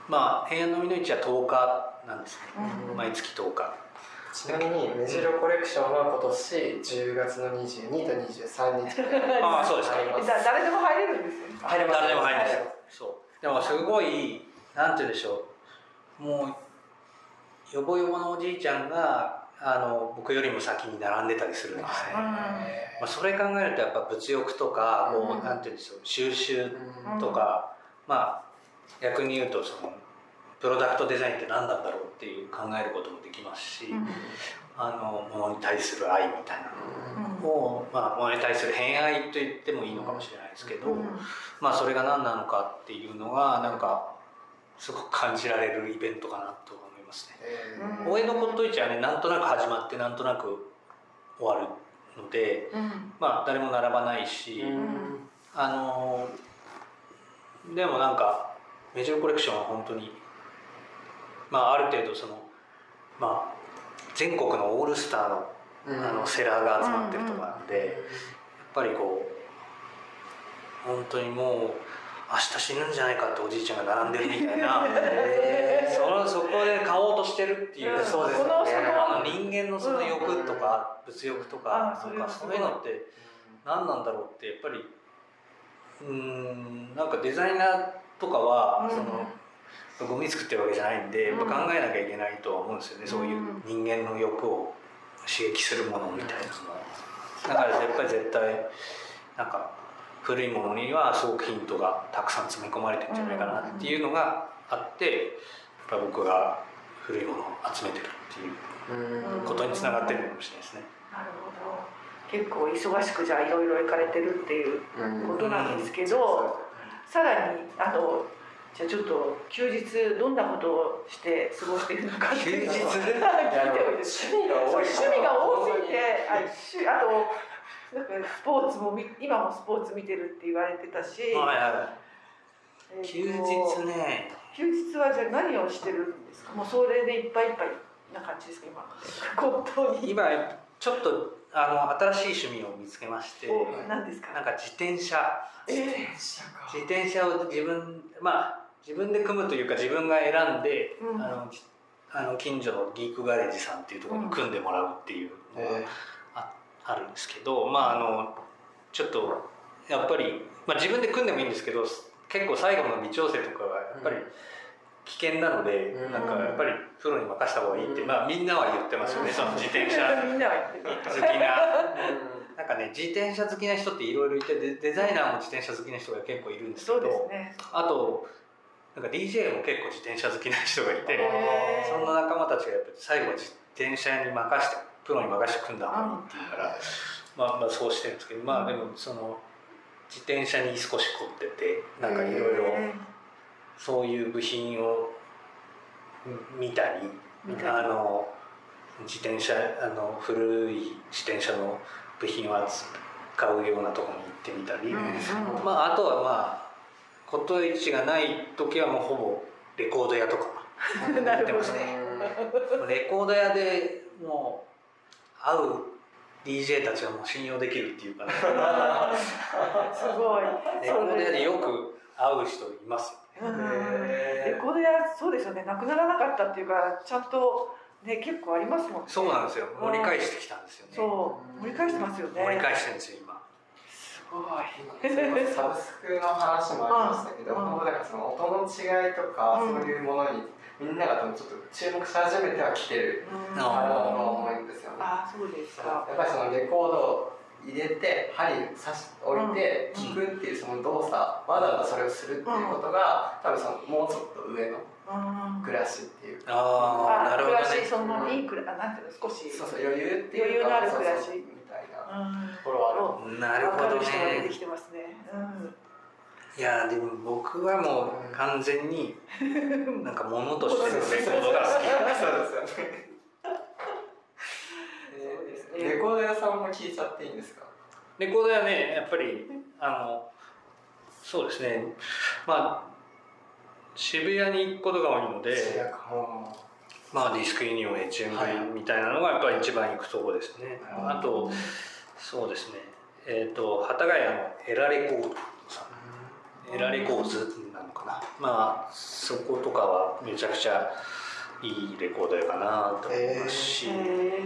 まあ平安の美の市は10日なんですね、うん。毎月10日。ちなみに目白コレクションは今年10月の22と23日。ああそうですか。誰でも入れるんですよ。ね入れます。誰でも入りますそう。でもすごいなんて言うんでしょう。もうよぼよぼのおじいちゃんがあの僕よりも先に並んでたりするんですね、まあ、それ考えるとやっぱ物欲とかこう、うん。なんて言うんでしょう収集うん。とか、まあ逆に言うとそのプロダクトデザインって何なんだろうっていう考えることもできますし、うん。あの物に対する愛みたいなのを、まあ、物に対する偏愛と言ってもいいのかもしれないですけど、うん。まあそれが何なのかっていうのがなんかすごく感じられるイベントかなとますね。えうん。大江戸骨董市はねなんとなく始まってなんとなく終わるので、うん。まあ誰も並ばないし、うん。あのでもなんかメジャーコレクションは本当にまあある程度そのまあ全国のオールスターのあのセラーが集まってるとかなんで、やっぱりこう本当にもう明日死ぬんじゃないかっておじいちゃんが並んでるみたいなしてるっていう、うん。そうですよね。このそのあの人間のその欲とか物欲とかかそういいうのって何なんだろうってやっぱりうーんなんかデザイナーとかは、うん。そのゴミ作ってるわけじゃないんでやっぱ考えなきゃいけないとは思うんですよね、そういう人間の欲を刺激するものみたいなだからやっぱり絶対なんか古いものにはすごくヒントがたくさん詰め込まれてるんじゃないかなっていうのがあってやっぱ僕が古いものを集めてるっていううんことにつながってるのかもしれないですね。なるほど。結構忙しくじゃあいろいろ行かれてるっていうことなんですけど、さらにあのじゃあちょっと休日どんなことをして過ごしているのかっていうのを聞いてもいいですか趣味が多い趣味が多すぎてあしあとなんかスポーツもみ今もスポーツ見てるって言われてたし、はいはい、休日ね休日はじゃあ何をしてるんですか？もうそれでいっぱいいっぱいな感じですか？今本当に今ちょっとあの新しい趣味を見つけまして。お何ですか？なんか自転車。えー。自転車を自分まあ自分で組むというか自分が選んで、うん。あのじあの近所のギークガレージさんっていうところに組んでもらうっていうのがああるんですけどまああのちょっとやっぱり、まあ、自分で組んでもいいんですけど結構最後の微調整とかがやっぱり危険なので、うん。なんかやっぱりプロに任した方がいいって、うん。まあ、みんなは言ってますよね、その自転車。好きな。なんかね自転車好きな人っていろいろいてデデザイナーも自転車好きな人が結構いるんですけどね。あとなんか DJ も結構自転車好きな人がいてそんな仲間たちがやっぱり最後は自転車に任してプロに任して組んだ方がいいっていうから、まあ、まあそうしてるんですけどまあでもその自転車に少し凝っててなんかいろいろへそういう部品を見たりあの自転車あの古い自転車の部品を扱うようなところに行ってみたり、まあ、あとはまあ骨市がない時はもうほぼレコード屋とか なるほど行ってますね。レコード屋でもう会う DJ たちはもう信用できるっていうか、ね、すごい。レコード屋でよく会う人いますようん。へー。レコード屋そうですよね。なくならなかったっていうかちゃんとね結構ありますもんね。そうなんですよ。盛り返してきたんですよね。そう。盛り返してますよね。盛り返してるんですよ今。すごい。サブスクの話もありましたけど、うん。本当だからその音の違いとか、うん。そういうものにみんながちょっと注目し始めてはきてるかなと思うんですよね。あそうですやかっぱりそのレコードを入れて針刺し置いてうん。聞くっていうその動作、わざわざそれをするっていうことが、多分そのもうちょっと上のうん。暮らしっていうか、ああなるほどね。暮らしそのいい暮らなんていうの少し。そうそう余裕っていうか余裕のある暮らし。そうそうみたいなうん。ところはある。なるほどわかる人が出てねきてますね。うんいやでも僕はもう完全に なんか物としてのレコードが好き。そうですよね。えーレコード屋さんも聞いちゃっていいんですか？レコードはねやっぱりあのそうですね。まあ渋谷に行くことが多いのでまあディスクユニオン HMV みたいなのがやっぱり一番行くとこですね、あとそうですね。えっ、と幡ヶ谷のエラレコードエラレコーズなのかな。まあそことかはめちゃくちゃいいレコード屋かなと思いますし、へ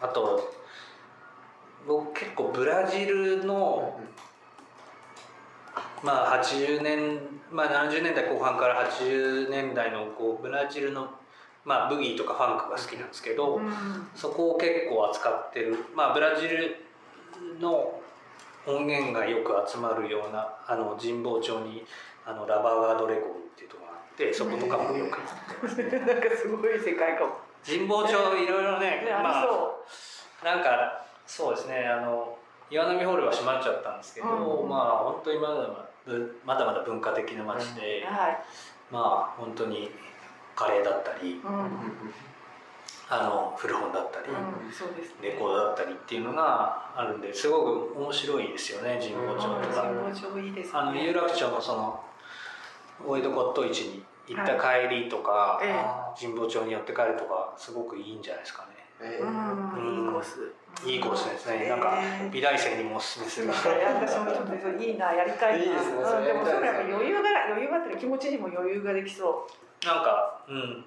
あと僕結構ブラジルのまあ80年、まあ、70年代後半から80年代のこうブラジルの、まあ、ブギーとかファンクが好きなんですけど、ーうん。そこを結構扱ってる、まあ、ブラジルの音源がよく集まるようなあの神保町にあのラバーガードレコードっていうところがあってそことかもよく行ってますね。なんかすごい世界かも。神保町いろいろねねまあそなんかそうですねあの岩波ホールは閉まっちゃったんですけど、うん。まあ本当にまだまだぶまだまだ文化的な街で、うはい。まあ本当にカレーだったりうんあの古本だったり、レコードだったりっていうのがあるんですごく面白いですよね神保町とか。神保町いいですね。あの有楽町のその大江戸骨董市に行った帰りとか、ええ。神保町に寄って帰るとかすごくいいんじゃないですかね。えうーん、いいコース。いいコースですね。ええ。なんか美大生にもおすすめする。私もちょっといいなやりたいな。いいですねうんそれ。やりでもそれやっぱ余裕が余裕があって気持ちにも余裕ができそなんかうん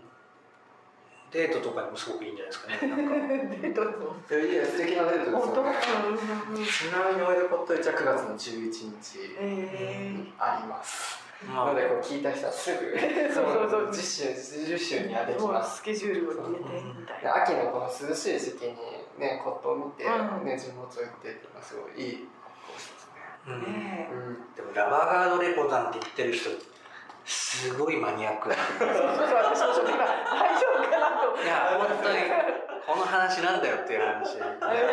デートとかにもすごくいいんじゃないですかね。なんか。うデートでも。いやいや素敵なデートですよ。ねうんうんうん。ちなみにおいでこっといちは9月の11日えあります。まあ。なのでこう聞いた人はすぐ そうそうそう。実習実習にはできます。スケジュールを入れてみたいでな。秋のこの涼しい時期にね骨董を見て、うん。ね地元行ってっていうのはすごいいいコースですね。うん。ねえ。うん。でもラバーガードレコなんて言ってる人すごいマニアックな。そうそうそう私もちょっと今大丈夫かなと。いや本当にこの話なんだよっていう話。いや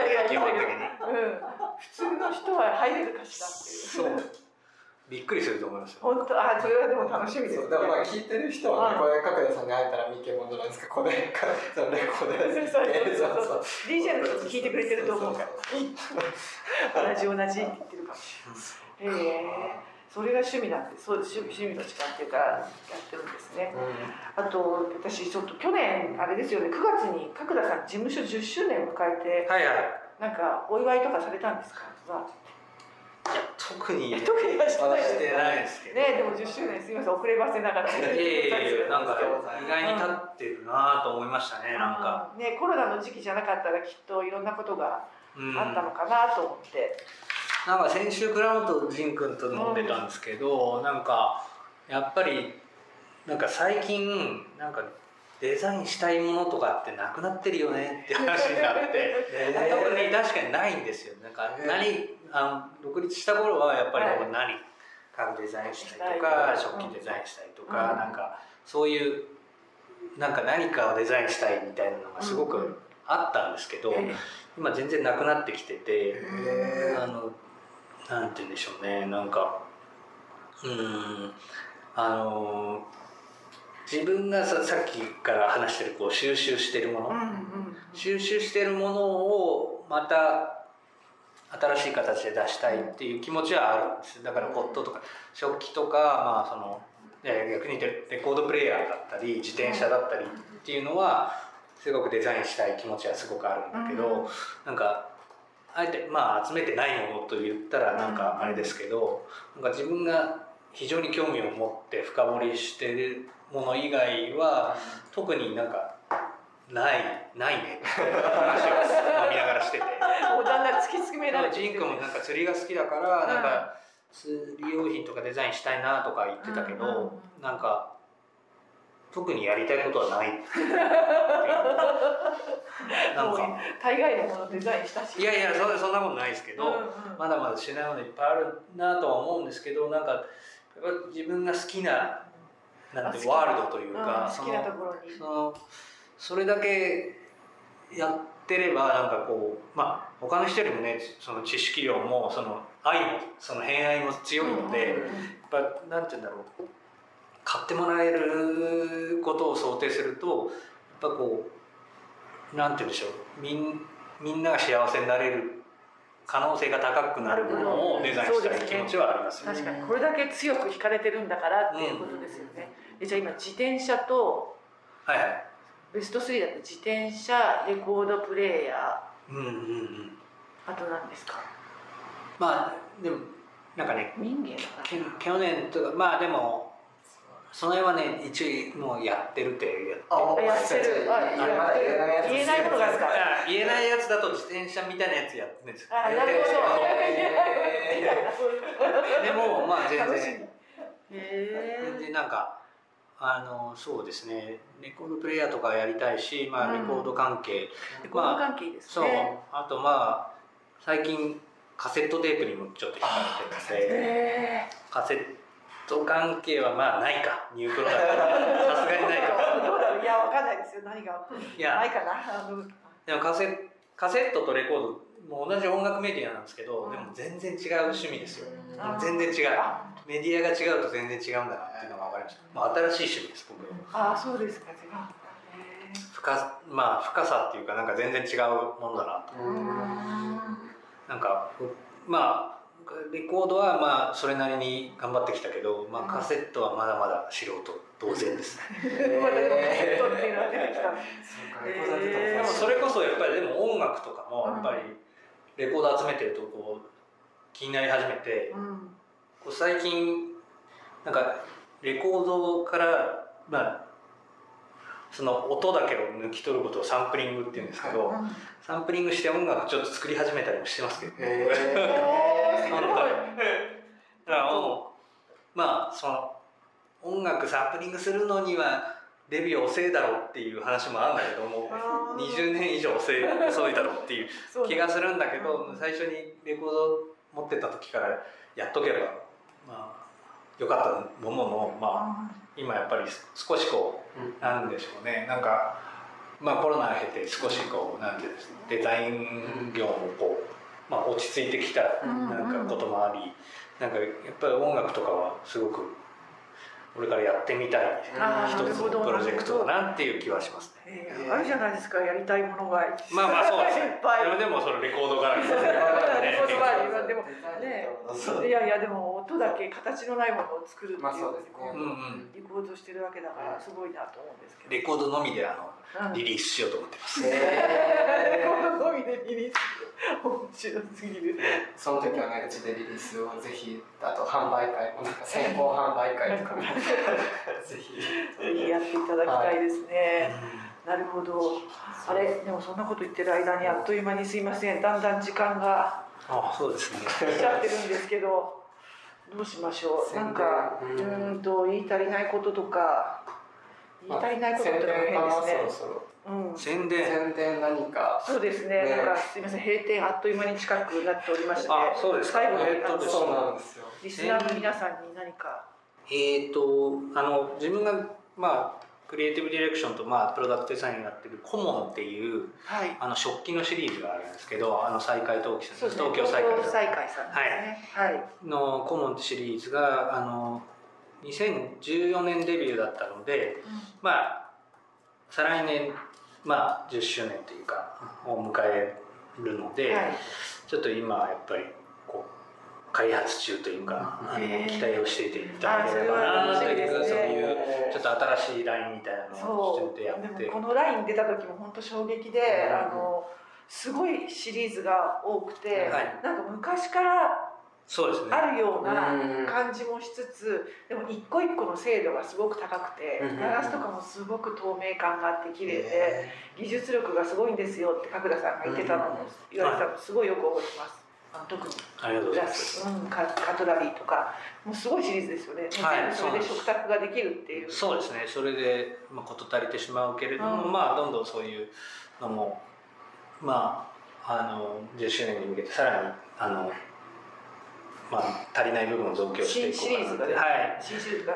いや基本的に。うん、普通の人は入れるかしらっていう。そう。びっくりすると思いますよ。本当あそれはでも楽しみですまあ聞いてる人はね、うんこれ角田さんに会えたら見けものなんですか？これかそのレコードそうそうやつそうそう DJ の人も聞いてくれてると思うから同じ同じって言ってるかもしれない。ええそれが趣味なんで、そう趣趣味の時間っていうかやってるんですね。あと私ちょっと去年あれですよね、9月に角田さん事務所10周年を迎えてはいはい。なんかお祝いとかされたんですか？は特に特にはしてないですけど。ねでも10周年すみません遅ればせながら。いやいやいや なんか意外に立ってるなと思いましたねなんか。ねコロナの時期じゃなかったらきっといろんなことがうん。あったのかなと思って。なんか先週倉本仁君と飲んでたんですけど、なんかやっぱりなんか最近なんかデザインしたいものとかってなくなってるよねって話になって。特に確かにないんですよ。なんかえー何あの独立した頃はやっぱり何家具デザインしたりとかはい。食器デザインしたりとうん。かなんかそういうなんか何かをデザインしたいみたいなのがすごうんうんくあったんですけどえ今全然なくなってきてて。へあのなんて言うんでしょうね。なんかうーんあの自分がささっきから話してるこう収集してるもの、うんうん収集してるものをまた新しい形で出したいっていう気持ちはあるんです。だからポットとか食器とかまあそのえー逆に言ってレコードプレーヤーだったり自転車だったりっていうのはすごくデザインしたい気持ちはすごくあるんだけど、うん。なんかあえてまあ集めてないものと言ったらなんかあれですけど、なんか自分が非常に興味を持って深掘りしてるもの以外は特になんかないないねって話を飲みながらしてて。もうだんだん突き詰められてジンクもなんか釣りが好きだから、なんか釣り用品とかデザインしたいなとか言ってたけど、うんうんうんなんか特にやりたいことはない。なんか。大概のものデザインしたし。いやいやそそんなことないですけど、うんうん。まだまだしないものいっぱいあるなとは思うんですけどなんかやっぱ自分が好きななんてワールドというか、うんそ好きなとのころに。そのそれだけやってればなんかこうまあ他の人よりもねその知識量もその愛もその偏愛も強いので、うんうんうん。やっぱなんて言うんだろう買ってもらえることを想定するとやっぱこうなんて言うんでしょう。みんみんなが幸せになれる可能性が高くなるものをデザインしたい気持ちはありますよね。確かにこれだけ強く惹かれてるんだからっていうことですよね、でじゃあ今自転車とはいはい。ベスト3だと自転車レコードプレーヤうんうんうん。ーあと何ですか？まあでもなんかね去年とかまあでもその辺はね一応もうやってるってやってあらやってる。言えないやつ。言えないことがあるか言えないやつだと自転車みたいなやつやってるんですよあなるほどへ でもまあ全然。全然なんかあのそうですね。レコードプレイヤーとかやりたいし、まあ、うん。レコード関係、えこの関係ですそう。ねあとまあ最近カセットテープにもちょっと引かれてるので。へカセット関係はまあないか。ニュークロだから。さすがにないか。いやわかんないですよ。何が。いや。ないかな。でもカセカセットとレコードも同じ音楽メディアなんですけど、うん。でも全然違う趣味ですよ、あ全然違う。あ。メディアが違うと全然違うんだなっていうのが分かりました、まあ、新しい趣味です僕は。あそうですか。違うへ深まあ深さっていうかなんか全然違うものだなと。なんかまあレコードはまあそれなりに頑張ってきたけど、まあ、カセットはまだまだ素人同然で すね。でもそれこそやっぱりでも音楽とかもやっぱりレコード集めてるとこう気になり始めて、こう最近なんかレコードからまあその音だけを抜き取ることをサンプリングっていうんですけど、サンプリングして音楽ちょっと作り始めたりもしてますけど、ね、だからもうまあその音楽サンプリングするのにはデビュー遅いだろうっていう話もあるんだけども20年以上遅い遅いだろうっていう気がするんだけど最初にレコード持ってた時からやっとけばまあよかったもののまあ今やっぱり少しこうなんでしょうね。なんかまあコロナを経て少しこうなんていうんですかデザイン業もこうまあ落ち着いてきたなんかこともありなんかやっぱり音楽とかはすごくこれからやってみたい一つのプロジェクトだなっていう気はしますね。あるじゃないですかやりたいものがまあまあそうですね。でもそのレコードからレコードからでもねいやいやでも音だけ形のないものを作るっていうまあそうですね。リコードしてるわけだからすごいなと思うんですけど。レコードのみであのリリースしようと思ってます。レコードのみでリリース。面白すぎる。その時はねうちでリリースをぜひあと販売会もなんか先行販売会とか ぜひぜひやっていただきたいですね。なるほど。あれでもそんなこと言ってる間にあっという間にすいません。だんだん時間があそうですね。来ちゃってるんですけど、どうしましょう。なんかうんと言い足りないこととか言い足りないことって変ですね。うん、宣伝。宣伝何か。そうですね、ね、なんかすみません閉店あっという間に近くなっておりましたねそうです最後に、えー、そうなんですよリスナーの皆さんに何か。えっ、ー、とあの自分がまあクリエイティブディレクションと、まあ、プロダクトデザインになってるコモンっていう、はい、あの食器のシリーズがあるんですけどあの再開陶器さん、ね、東京再開再開さんですね、はい、はい、のコモンってシリーズがあの2014年デビューだったので、うん、まあ再来年まあ10周年というかを迎えるので、はい、ちょっと今やっぱりこう開発中というか、あの期待をしていていただければなと。いう、そういうちょっと新しいラインみたいなのをしてやって。このライン出た時も本当衝撃で、あのすごいシリーズが多くて、はい、なんか昔からそうですね、あるような感じもしつつでも一個一個の精度がすごく高くてガラスとかもすごく透明感があって綺麗で技術力がすごいんですよって角田さんが言ってたのも言われたのすごいよく覚えてます。あの特に。グラス、うん、カカトラリーとかもうすごいシリーズですよね、はい、それで食卓ができるっていう。そうですね。それで、まあ、事足りてしまうけれども、うん、まあどんどんそういうのもまああの10周年に向けてさらにあのまあ、足りない部分を増強していこうかなって、はい、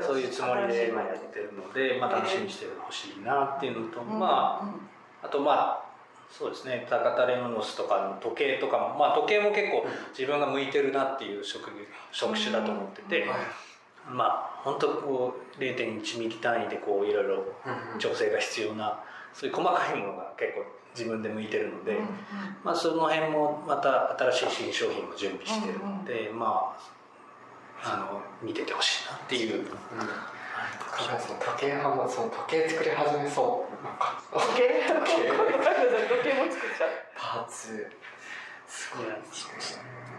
そういうつもりで今やってるので、まあ、楽しみにしてほしいなっていうのと、まああとまあそうですね。高田レノノスとかの時計とかも、まあ、時計も結構自分が向いてるなっていう職職種だと思ってて、まあ本当こう0.1ミリ単位でこういろいろ調整が必要なそういう細かいものが結構自分で向いてるので、まあ、その辺もまた新しい新商品も準備してるので、まああの見ててほしいなっていう。うん。時計はもその時計作り始めそう。なんか。時計？時計。時計も作っちゃうパーツすごい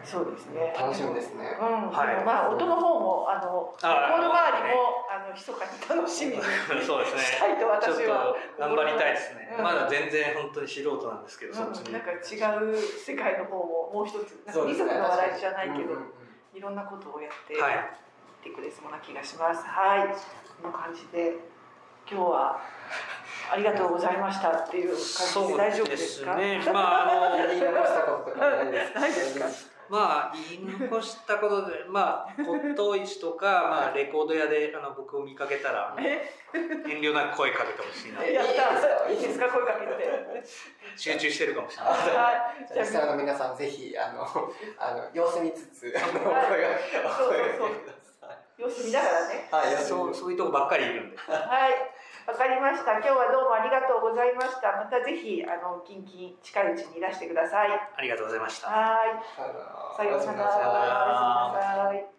そうですね。楽しみですね。うん。はい。まあ音の方もあのレコード周りもあの密かに楽しみにそうですね。したいと私は頑張りたいですね。まだ全然本当に素人なんですけど。なんか違う世界の方ももう一つなんか二足の話題じゃないけど、いろんなことをやってはい。てくれそうな気がします。はい。この感じで今日は。ありがとうございましたっていう感じで大丈夫ですか？ね、まああの言い残したことないで？すか。まあ言い残したことでまあ骨董市とか、まあ、レコード屋であの僕を見かけたら遠慮なく声かけてほしいな。やったいいですか？声かけて。集中してるかもしれない。はい。じゃあリスナーの皆さんぜひあのあの様子見つつあの、はい、声がそうそうそう。様子見ながらね。はいそうそういうとこばっかりいるんで。はいわかりました。今日はどうもありがとうございました。またぜひあの近々近いうちにいらしてください。ありがとうございました。はい。さようなら。おやすみなさ